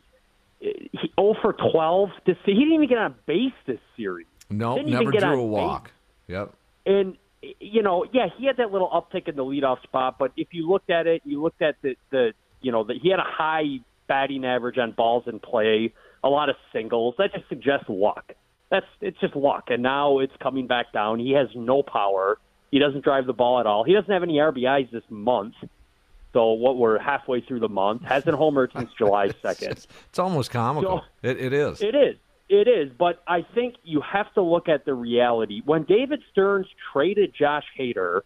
he 0 for 12 to see. He didn't even get on base this series. No, Didn't never drew a base. walk. Yep. And you know, yeah, he had that little uptick in the leadoff spot, but if you looked at it, you looked at the the you know, the, he had a high batting average on balls in play, a lot of singles. That just suggests luck. That's it's just luck. And now it's coming back down. He has no power. He doesn't drive the ball at all. He doesn't have any RBIs this month. So what we're halfway through the month hasn't homered [LAUGHS] since July second. It's almost comical. it, it is. It is. It is. But I think you have to look at the reality. When David Stearns traded Josh Hader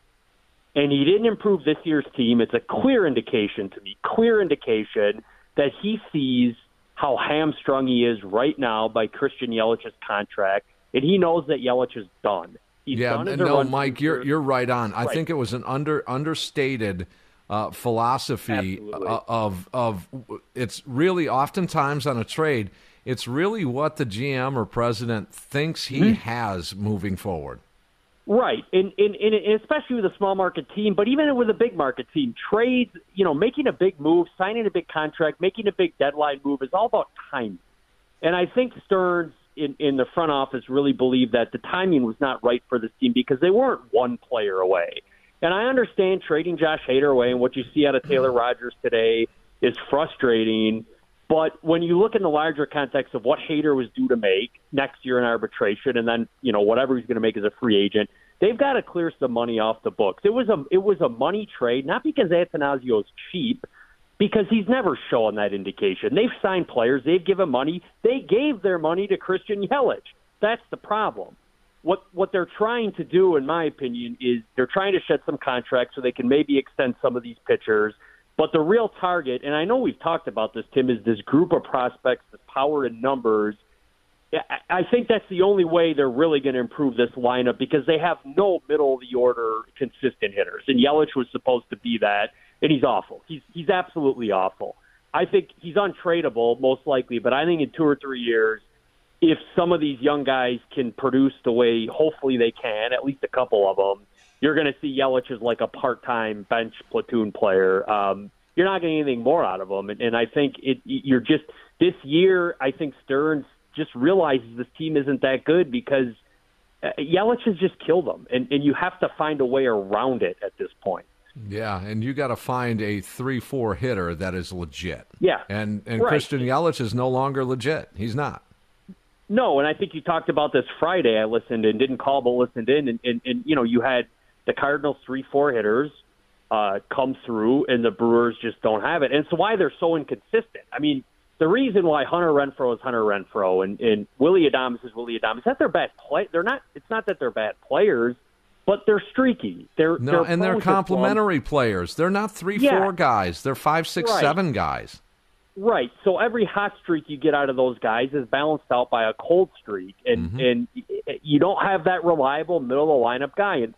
and he didn't improve this year's team, it's a clear indication to me, clear indication that he sees how hamstrung he is right now by Christian Yelich's contract, and he knows that Yelich is done. He's yeah, done no, Mike, you're you're right on. I think it was an under understated uh, philosophy uh, of of it's really oftentimes on a trade. It's really what the GM or president thinks he Mhm. has moving forward. Right, and, and, and and especially with a small market team, but even with a big market team, trades, you know, making a big move, signing a big contract, making a big deadline move is all about timing. And I think Stearns in, in the front office really believed that the timing was not right for this team because they weren't one player away. And I understand trading Josh Hader away and what you see out of Taylor mm-hmm. Rogers today is frustrating. But when you look in the larger context of what Hader was due to make next year in arbitration, and then you know whatever he's going to make as a free agent, they've got to clear some money off the books. It was a it was a money trade, not because Attanasio is cheap, because he's never shown that indication. They've signed players, they've given money, they gave their money to Christian Yelich. That's the problem. What what they're trying to do, in my opinion, is they're trying to shed some contracts so they can maybe extend some of these pitchers. But the real target, and I know we've talked about this, Tim, is this group of prospects, this power in numbers. I think that's the only way they're really going to improve this lineup because they have no middle of the order consistent hitters, and Yelich was supposed to be that, and he's awful. He's he's absolutely awful. I think he's untradeable most likely, but I think in two or three years, if some of these young guys can produce the way hopefully they can, at least a couple of them, you're going to see Yelich as like a part-time bench platoon player. Um, you're not getting anything more out of him, and, and I think it. You're just this year. I think Stearns just realizes this team isn't that good because uh, Yelich has just killed them, and and you have to find a way around it at this point. Yeah, and you got to find a three-four hitter that is legit. Yeah, and and Right. Christian Yelich is no longer legit. He's not. No, and I think you talked about this Friday. I listened and didn't call, but listened in, and, and, and you know you had the Cardinals three four hitters uh, come through, and the Brewers just don't have it, and it's why they're so inconsistent. I mean, the reason why Hunter Renfroe is Hunter Renfroe and, and Willy Adames is Willie Adames. That's their bad play. They're not. It's not that they're bad players, but they're streaky. They're No, they're and they're prone to slump. complementary players. They're not three, Yeah. four guys. They're five, six, Right. seven guys. Right. So every hot streak you get out of those guys is balanced out by a cold streak, and Mm-hmm. and you don't have that reliable middle of the lineup guy. And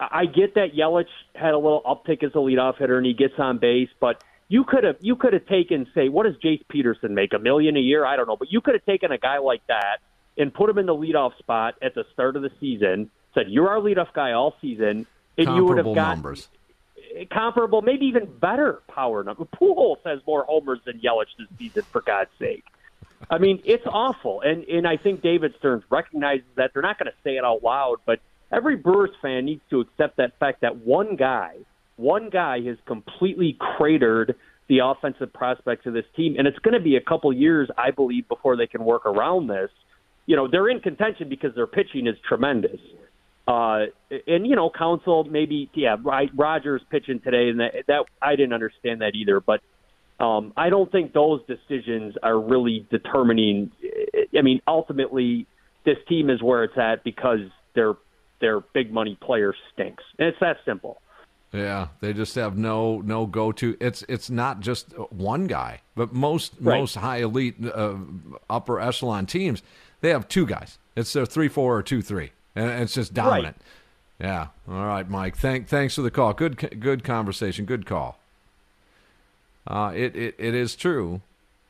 I get that Yelich had a little uptick as a leadoff hitter, and he gets on base, but you could have you could have taken say what does Jace Peterson make a million a year? I don't know, but you could have taken a guy like that and put him in the leadoff spot at the start of the season. Said you're our leadoff guy all season, and you would have Comparable got numbers. Comparable, maybe even better power number. Pujols has more homers than Yelich this season, for God's sake. I mean, it's awful, and and I think David Stearns recognizes that. They're not going to say it out loud, but every Brewers fan needs to accept that fact that one guy, one guy has completely cratered the offensive prospects of this team, and it's going to be a couple years, I believe, before they can work around this. You know, they're in contention because their pitching is tremendous. Uh, and you know, Counsell maybe yeah, right. Rogers pitching today, and that, that I didn't understand that either. But um, I don't think those decisions are really determining. I mean, ultimately, this team is where it's at because their their big money player stinks, and it's that simple. Yeah, they just have no no go to. It's it's not just one guy, but most Right. most high elite uh, upper echelon teams they have two guys. It's their three four or two three, and it's just dominant. Yeah. All right, Mike. Thank thanks for the call. Good good conversation. Good call. Uh, it, it it is true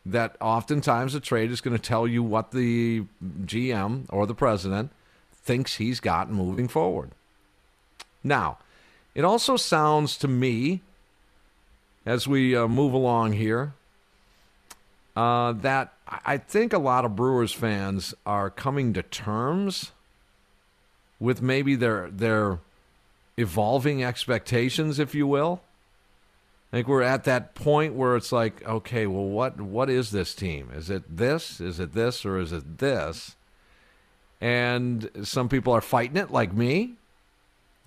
that oftentimes a trade is going to tell you what the GM or the president thinks he's got moving forward. Now, it also sounds to me, as we uh, move along here, uh, that I think a lot of Brewers fans are coming to terms with maybe their their evolving expectations, if you will. I think we're at that point where it's like, okay, well, what what is this team? Is it this? Is it this? Or is it this? And some people are fighting it, like me.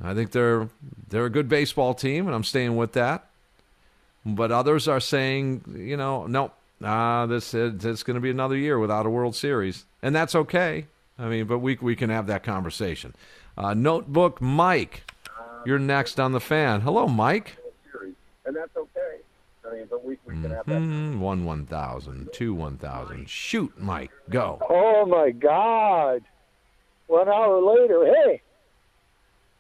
I think they're they're a good baseball team, and I'm staying with that. But others are saying, you know, no, ah, this is, it's going to be another year without a World Series, and that's okay. I mean, but we we can have that conversation. Uh, Notebook Mike, you're next on the fan. Hello, Mike. and that's okay. I mean, but we, we can have that. Mm, one one thousand, two one thousand. Shoot, Mike, go. Oh my God! One hour later, hey,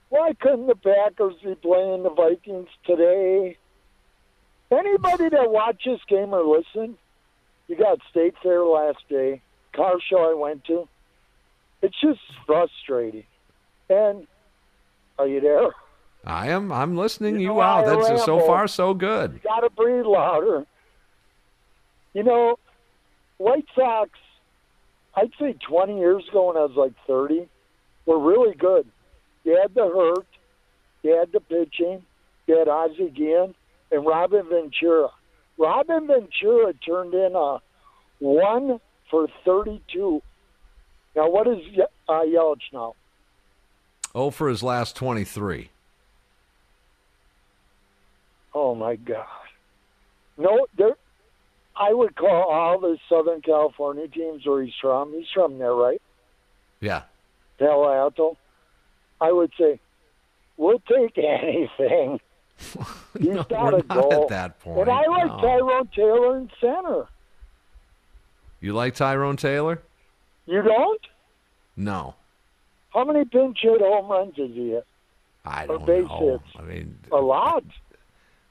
why couldn't the Packers be playing the Vikings today? Anybody that watched this game or listened, you got State Fair last day, car show I went to. It's just frustrating. And are you there? I am. I'm listening you know, out. That's so far so good. You got to breathe louder. You know, White Sox, I'd say 20 years ago when I was like 30, were really good. You had the hurt, you had the pitching, you had Ozzie Guillen, and Robin Ventura. Robin Ventura turned in a 1 for 32. Now, what is uh, Yelich now? Oh, for his last twenty-three. Oh my God! No, there. I would call all the Southern California teams where he's from. He's from there, right? Yeah. Palo Alto. I would say we'll take [LAUGHS] anything. [LAUGHS] He's No, got we're to not go. at that point, And I like no. Tyrone Taylor in center. You like Tyrone Taylor? You don't? No, How many pinch hit home runs does he hit? I don't know. hits? I mean, A lot.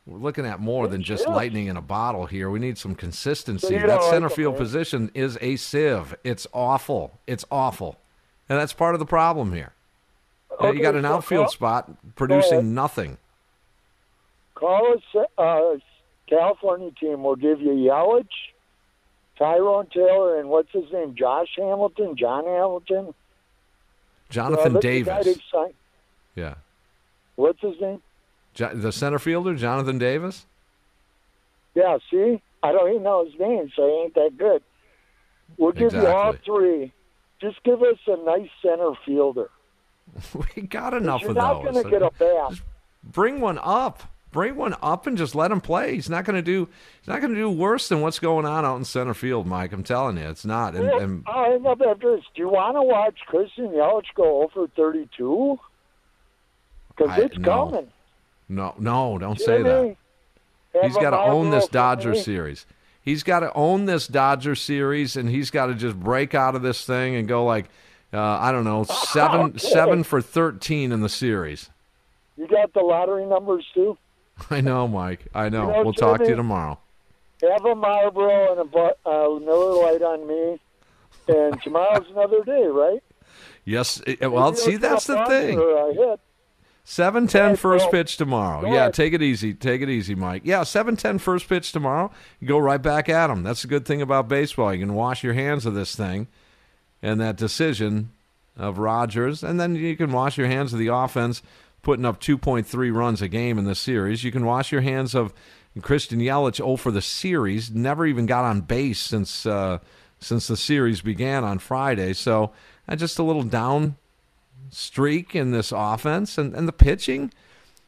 we're looking at more than just hits. lightning in a bottle here. We need some consistency. So that center field position is a sieve. It's awful. It's awful, and that's part of the problem here. Uh, you got an so outfield call- spot producing nothing. Call a uh, California team. will give you Yelich, Tyrone Taylor and what's his name? Josh Hamilton, John Hamilton. Jonathan Uh, that's the guy Davis. Yeah. What's his name? Jo- the center fielder, Jonathan Davis? Yeah, see, I don't even know his name, so he ain't that good. We'll give you all three. Just give us a nice center fielder. [LAUGHS] we got enough of those. You're not going to get a bat. Bring one up. Bring one up and just let him play. He's not going to do. He's not going to do worse than what's going on out in center field, Mike. I'm telling you, it's not. And, and up after this. Do you want to watch Christian Yelich go over 32? Because it's no. coming. no, no, don't say that. He's got to own this Dodger me. series. He's got to own this Dodger series, and he's got to just break out of this thing and go like, uh, I don't know, [LAUGHS] seven Okay. seven for thirteen in the series. You got the lottery numbers too? [LAUGHS] I know, Mike. I know. You know, we'll talk to you tomorrow. Have a Marlboro and a uh, Miller Lite on me. And tomorrow's another day, right? Yes. it- well, Maybe see, that's the thing. a hit. Seven ten ahead, first pitch tomorrow. Go yeah, ahead. take it easy. Take it easy, Mike. Yeah, seven ten first pitch tomorrow. You go right back at him. That's the good thing about baseball. You can wash your hands of this thing and that decision of Rogers, and then you can wash your hands of the offense putting up 2.3 runs a game in this series. You can wash your hands of Christian Yelich, oh for the series, never even got on base since uh, since the series began on Friday. So uh, just a little down streak in this offense. And, and the pitching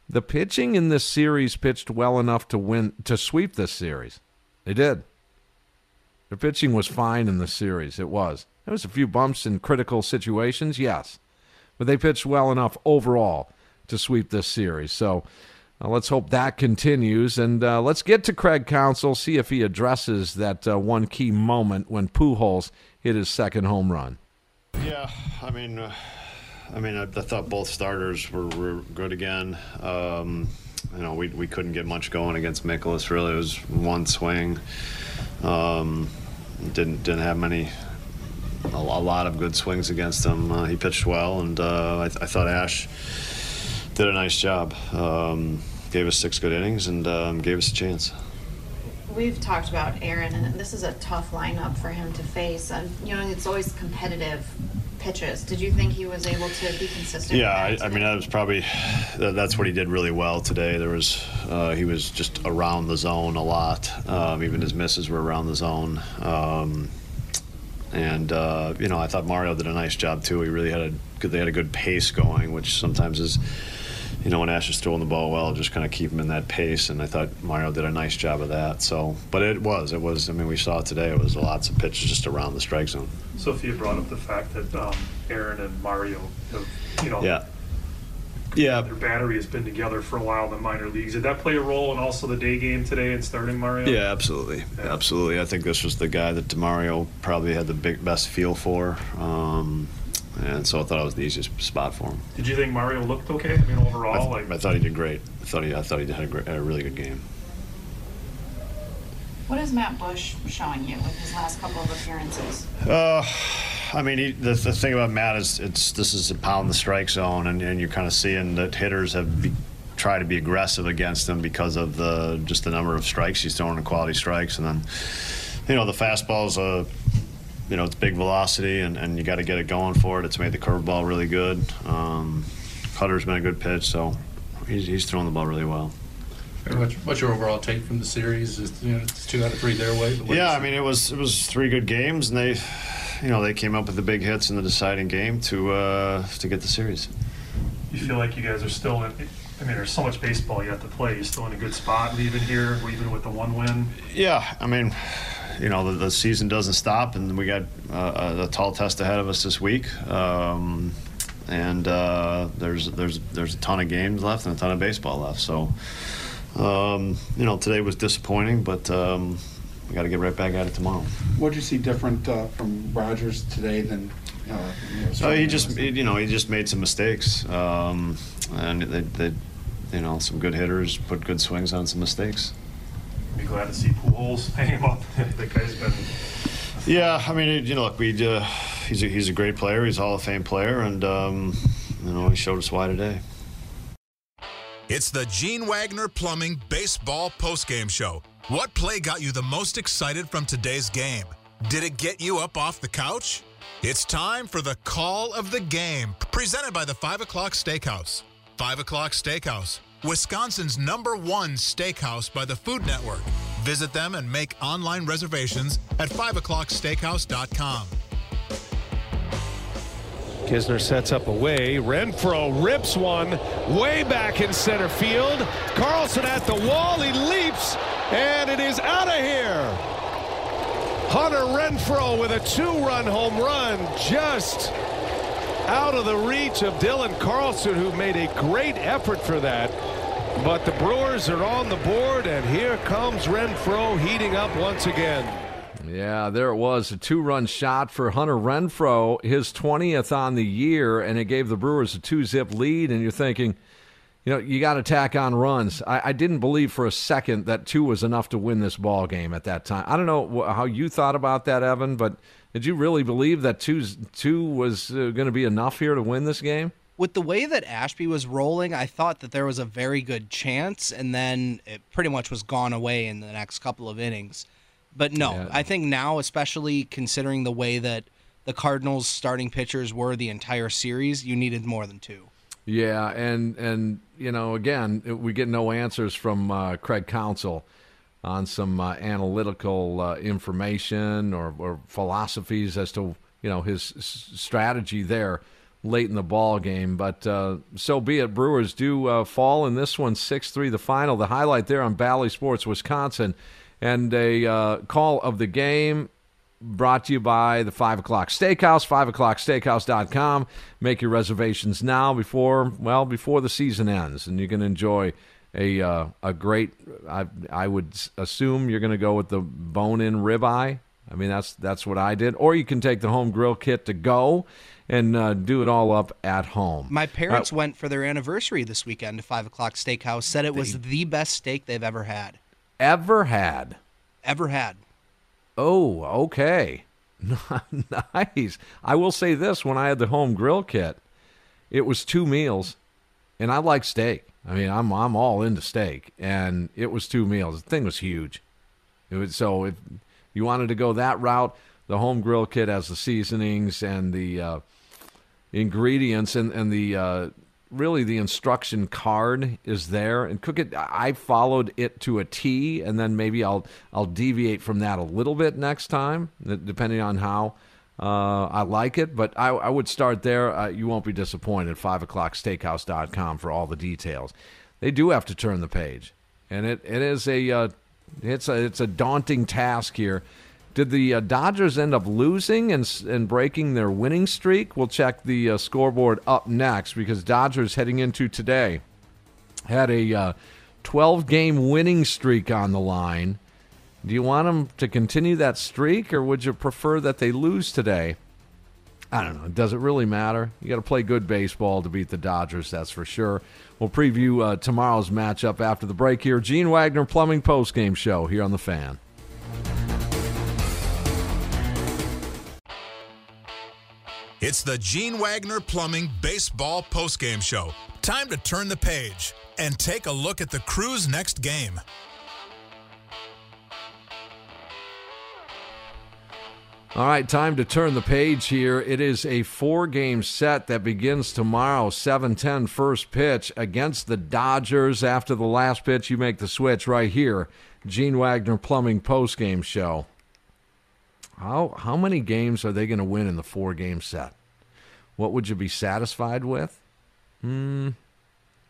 the pitching in this series pitched well enough to win to sweep this series. They did. The pitching was fine in the series. It was. There was a few bumps in critical situations yes. But they pitched well enough overall to sweep this series so uh, let's hope that continues and uh, let's get to craig Counsell, see if he addresses that uh, one key moment when pujols hit his second home run Yeah, I mean, uh, I mean, I, I thought both starters were, were good again. Um, you know, we, we couldn't get much going against Mikolas. Really, it was one swing. Um, didn't didn't have many a, lot of good swings against him. Uh, he pitched well, and uh, I, th- I thought Ash did a nice job. Um, gave us six good innings and um, gave us a chance. We've talked about Aaron, and this is a tough lineup for him to face. And you know, it's always competitive pitches. Did you think he was able to be consistent? Yeah, I, I mean that was probably that, that's what he did really well today. There was uh, he was just around the zone a lot. Um, even his misses were around the zone. Um, and uh, you know, I thought Mario did a nice job too. He really had a good. They had a good pace going, which sometimes is, you know, when Ash is throwing the ball well, just kind of keep him in that pace. And I thought Mario did a nice job of that. So, but it was, it was. I mean, we saw it today. It was lots of pitches just around the strike zone. Sophia brought up the fact that um, Aaron and Mario have, you know, Yeah. Yeah. their battery has been together for a while in the minor leagues. Did that play a role in also the day game today and starting Mario? Yeah, absolutely, absolutely. I think this was the guy that Demario probably had the big best feel for, um, and so I thought it was the easiest spot for him. Did you think Mario looked okay? I mean, I, overall, th- like I thought he did great. I thought he, I thought he had a, great, a really good game. What is Matt Bush showing you with his last couple of appearances? Uh, I mean, he, the, the thing about Matt is it's this is a pound the strike zone, and, and you're kind of seeing that hitters have be, try to be aggressive against him because of the just the number of strikes he's throwing and quality strikes, and then you know the fastball's a you know it's big velocity, and, and you got to get it going for it. It's made the curveball really good. Um, Cutter's been a good pitch, so he's, he's throwing the ball really well. What's, what's your overall take from the series? Is, you know, it's two out of three their way. but Yeah, I mean it was it was three good games, and they, you know, they came up with the big hits in the deciding game to uh, to get the series. you feel like you guys are still in. I mean, there's so much baseball you have to play. You're still in a good spot leaving here, even with the one win. Yeah, I mean, you know, the, the season doesn't stop, and we got uh, a, a tall test ahead of us this week. Um, and uh, there's there's there's a ton of games left and a ton of baseball left. So, um, you know, today was disappointing, but um, we got to get right back at it tomorrow. What did you see different uh, from Rogers today than? Uh, you know, Uh, he just, you know, he just made some mistakes, um, and they, they, you know, some good hitters put good swings on some mistakes. Be glad to see Pujols hang him up. the guy's been. Yeah, I mean, you know, look, we uh, he's a, he's a great player. He's a Hall of Fame player, and um, you know, he showed us why today. It's the Gene Wagner Plumbing Baseball Postgame Show. What play got you the most excited from today's game? Did it get you up off the couch? It's time for the call of the game, presented by the 5 o'clock steakhouse. 5 o'clock steakhouse, Wisconsin's number one steakhouse by the Food Network. Visit them and make online reservations at 5o'clocksteakhouse.com. Knizner sets up away. Renfroe rips one way back in center field. Carlson at the wall. He leaps, and it is out of here. Hunter Renfroe with a two-run home run just out of the reach of Dylan Carlson, who made a great effort for that. But the Brewers are on the board, and here comes Renfroe heating up once again. Yeah, there it was. A two run shot for Hunter Renfroe, his 20th on the year, and it gave the Brewers a two zip lead. And you're thinking, you know, you got to tack on runs. I, I, didn't believe for a second that two was enough to win this ball game at that time. I don't know how you thought about that, Evan, but did you really believe that two, two was uh, going to be enough here to win this game? With the way that Ashby was rolling, I thought that there was a very good chance, and then it pretty much was gone away in the next couple of innings. But no, yeah. I think now, especially considering the way that the Cardinals' starting pitchers were the entire series, you needed more than two. Yeah, and and you know, again, we get no answers from uh, Craig Counsell on some uh, analytical uh, information or, or philosophies as to you know his strategy there late in the ball game. But uh, so be it. Brewers do uh, fall in this one, six three. The final. The highlight there on Bally Sports, Wisconsin and a uh, call of the game brought to you by the 5 o'clock steakhouse 5 o'clock steakhouse.com make your reservations now before well before the season ends and you can enjoy a uh, a great I, I would assume you're going to go with the bone in ribeye I mean that's that's what I did or you can take the home grill kit to go and uh, do it all up at home. My parents uh, went for their anniversary this weekend to Five O'clock Steakhouse. Said it was the best steak they've ever had ever had. Ever had. Oh, okay. [LAUGHS] nice. I will say this when I had the home grill kit, it was two meals, and I like steak. I mean, I'm I'm all into steak, and it was two meals. The thing was huge. It was so if you wanted to go that route, the home grill kit has the seasonings and the uh, ingredients and and the uh, really the instruction card is there and cook it i followed it to a t and then maybe i'll i'll deviate from that a little bit next time depending on how uh, i like it but i, I would start there uh, you won't be disappointed 5 o'clock steakhouse.com for all the details they do have to turn the page and it, it is a uh, it's a it's a daunting task here did the uh, Dodgers end up losing and, and breaking their winning streak? We'll check the uh, scoreboard up next because Dodgers heading into today had a 12 uh, game winning streak on the line. Do you want them to continue that streak or would you prefer that they lose today? I don't know. Does it really matter? You got to play good baseball to beat the Dodgers, that's for sure. We'll preview uh, tomorrow's matchup after the break here. Gene Wagner Plumbing Post Game Show here on The Fan. It's the Gene Wagner Plumbing Baseball Postgame Show. Time to turn the page and take a look at the crew's next game. All right, time to turn the page here. It is a four game set that begins tomorrow, 7 10 first pitch against the Dodgers. After the last pitch, you make the switch right here. Gene Wagner Plumbing Postgame Show. How how many games are they going to win in the four game set? What would you be satisfied with? Hmm.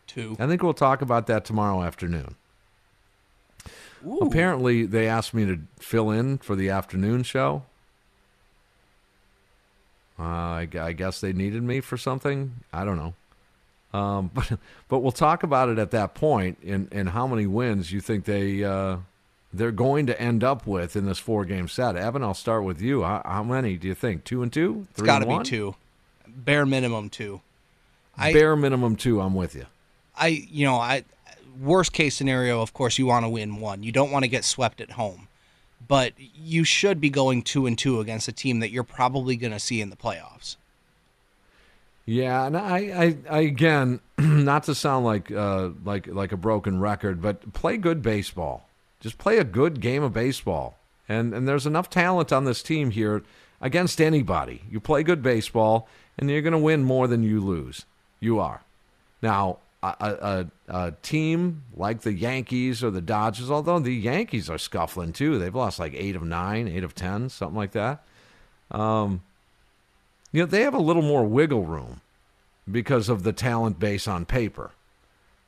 Two. I think we'll talk about that tomorrow afternoon. Ooh. Apparently, they asked me to fill in for the afternoon show. Uh, I, I, guess they needed me for something. I don't know. Um, [LAUGHS] but but we'll talk about it at that point and and how many wins you think they uh, they're going to end up with in this four game set. Evan, I'll start with you. How, how many do you think? Two and two? Three it's got to be two. Bare minimum two. I, Bare minimum two. I'm with you. I you know I worst case scenario. Of course, you want to win one. You don't want to get swept at home, but you should be going two and two against a team that you're probably going to see in the playoffs. Yeah, and I, I, I again, [CLEARS THROAT] not to sound like uh, like like a broken record, but play good baseball. Just play a good game of baseball, And and there's enough talent on this team here against anybody. You play good baseball, and you're going to win more than you lose. You are. Now, a, a, a, team like the Yankees or the Dodgers, although the Yankees are scuffling too, they've lost like eight of nine, eight of ten, something like that. Um, you know, they have a little more wiggle room because of the talent base on paper.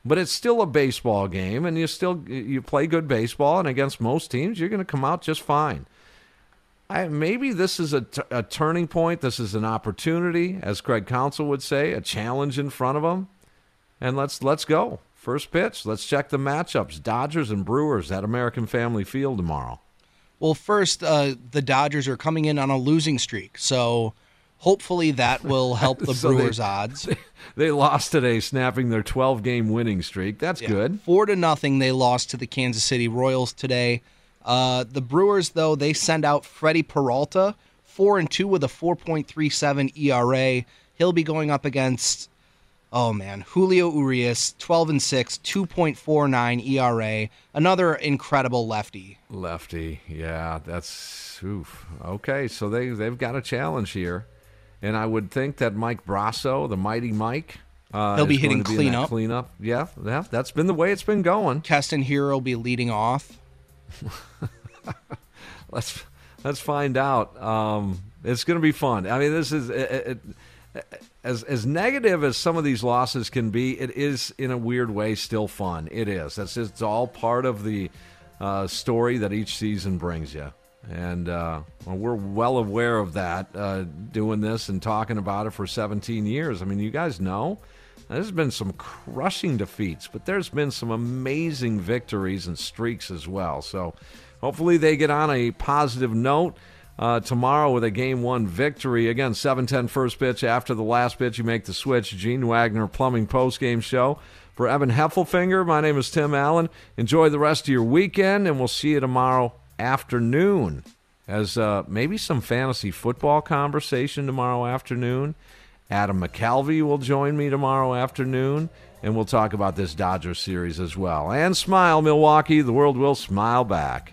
But it's still a baseball game, and you still you play good baseball, and against most teams, you're going to come out just fine. I, maybe this is a, t- a turning point. This is an opportunity, as Craig Counsell would say, a challenge in front of them. And let's let's go. First pitch. Let's check the matchups. Dodgers and Brewers at American Family Field tomorrow. Well, first, uh, the Dodgers are coming in on a losing streak, so hopefully that will help [LAUGHS] the so Brewers' they, odds. [LAUGHS] They lost today, snapping their 12-game winning streak. That's yeah. good. Four to nothing, they lost to the Kansas City Royals today. Uh, the Brewers, though, they send out Freddie Peralta, four and two with a 4.37 ERA. He'll be going up against Oh man, Julio Urias, 12 and 6, 2.49 ERA, another incredible lefty. Lefty. Yeah, that's oof. Okay, so they they've got a challenge here. And I would think that Mike Brosseau, the mighty Mike, uh, he'll be hitting cleanup. Cleanup. Yeah, yeah, that's been the way it's been going. Keston Hiura will be leading off. [LAUGHS] let's let's find out. Um, it's going to be fun. I mean, this is it, it, as as negative as some of these losses can be, it is in a weird way still fun. It is. That's it's all part of the uh, story that each season brings you, and uh, well, we're well aware of that. Uh, doing this and talking about it for 17 years. I mean, you guys know. There's been some crushing defeats, but there's been some amazing victories and streaks as well. So hopefully they get on a positive note uh, tomorrow with a game one victory. Again, 7 first pitch. After the last pitch, you make the switch. Gene Wagner Plumbing post game show. For Evan Heffelfinger, my name is Tim Allen. Enjoy the rest of your weekend, and we'll see you tomorrow afternoon as uh, maybe some fantasy football conversation tomorrow afternoon. Adam McCalvy will join me tomorrow afternoon, and we'll talk about this Dodger series as well. And smile, Milwaukee. The world will smile back.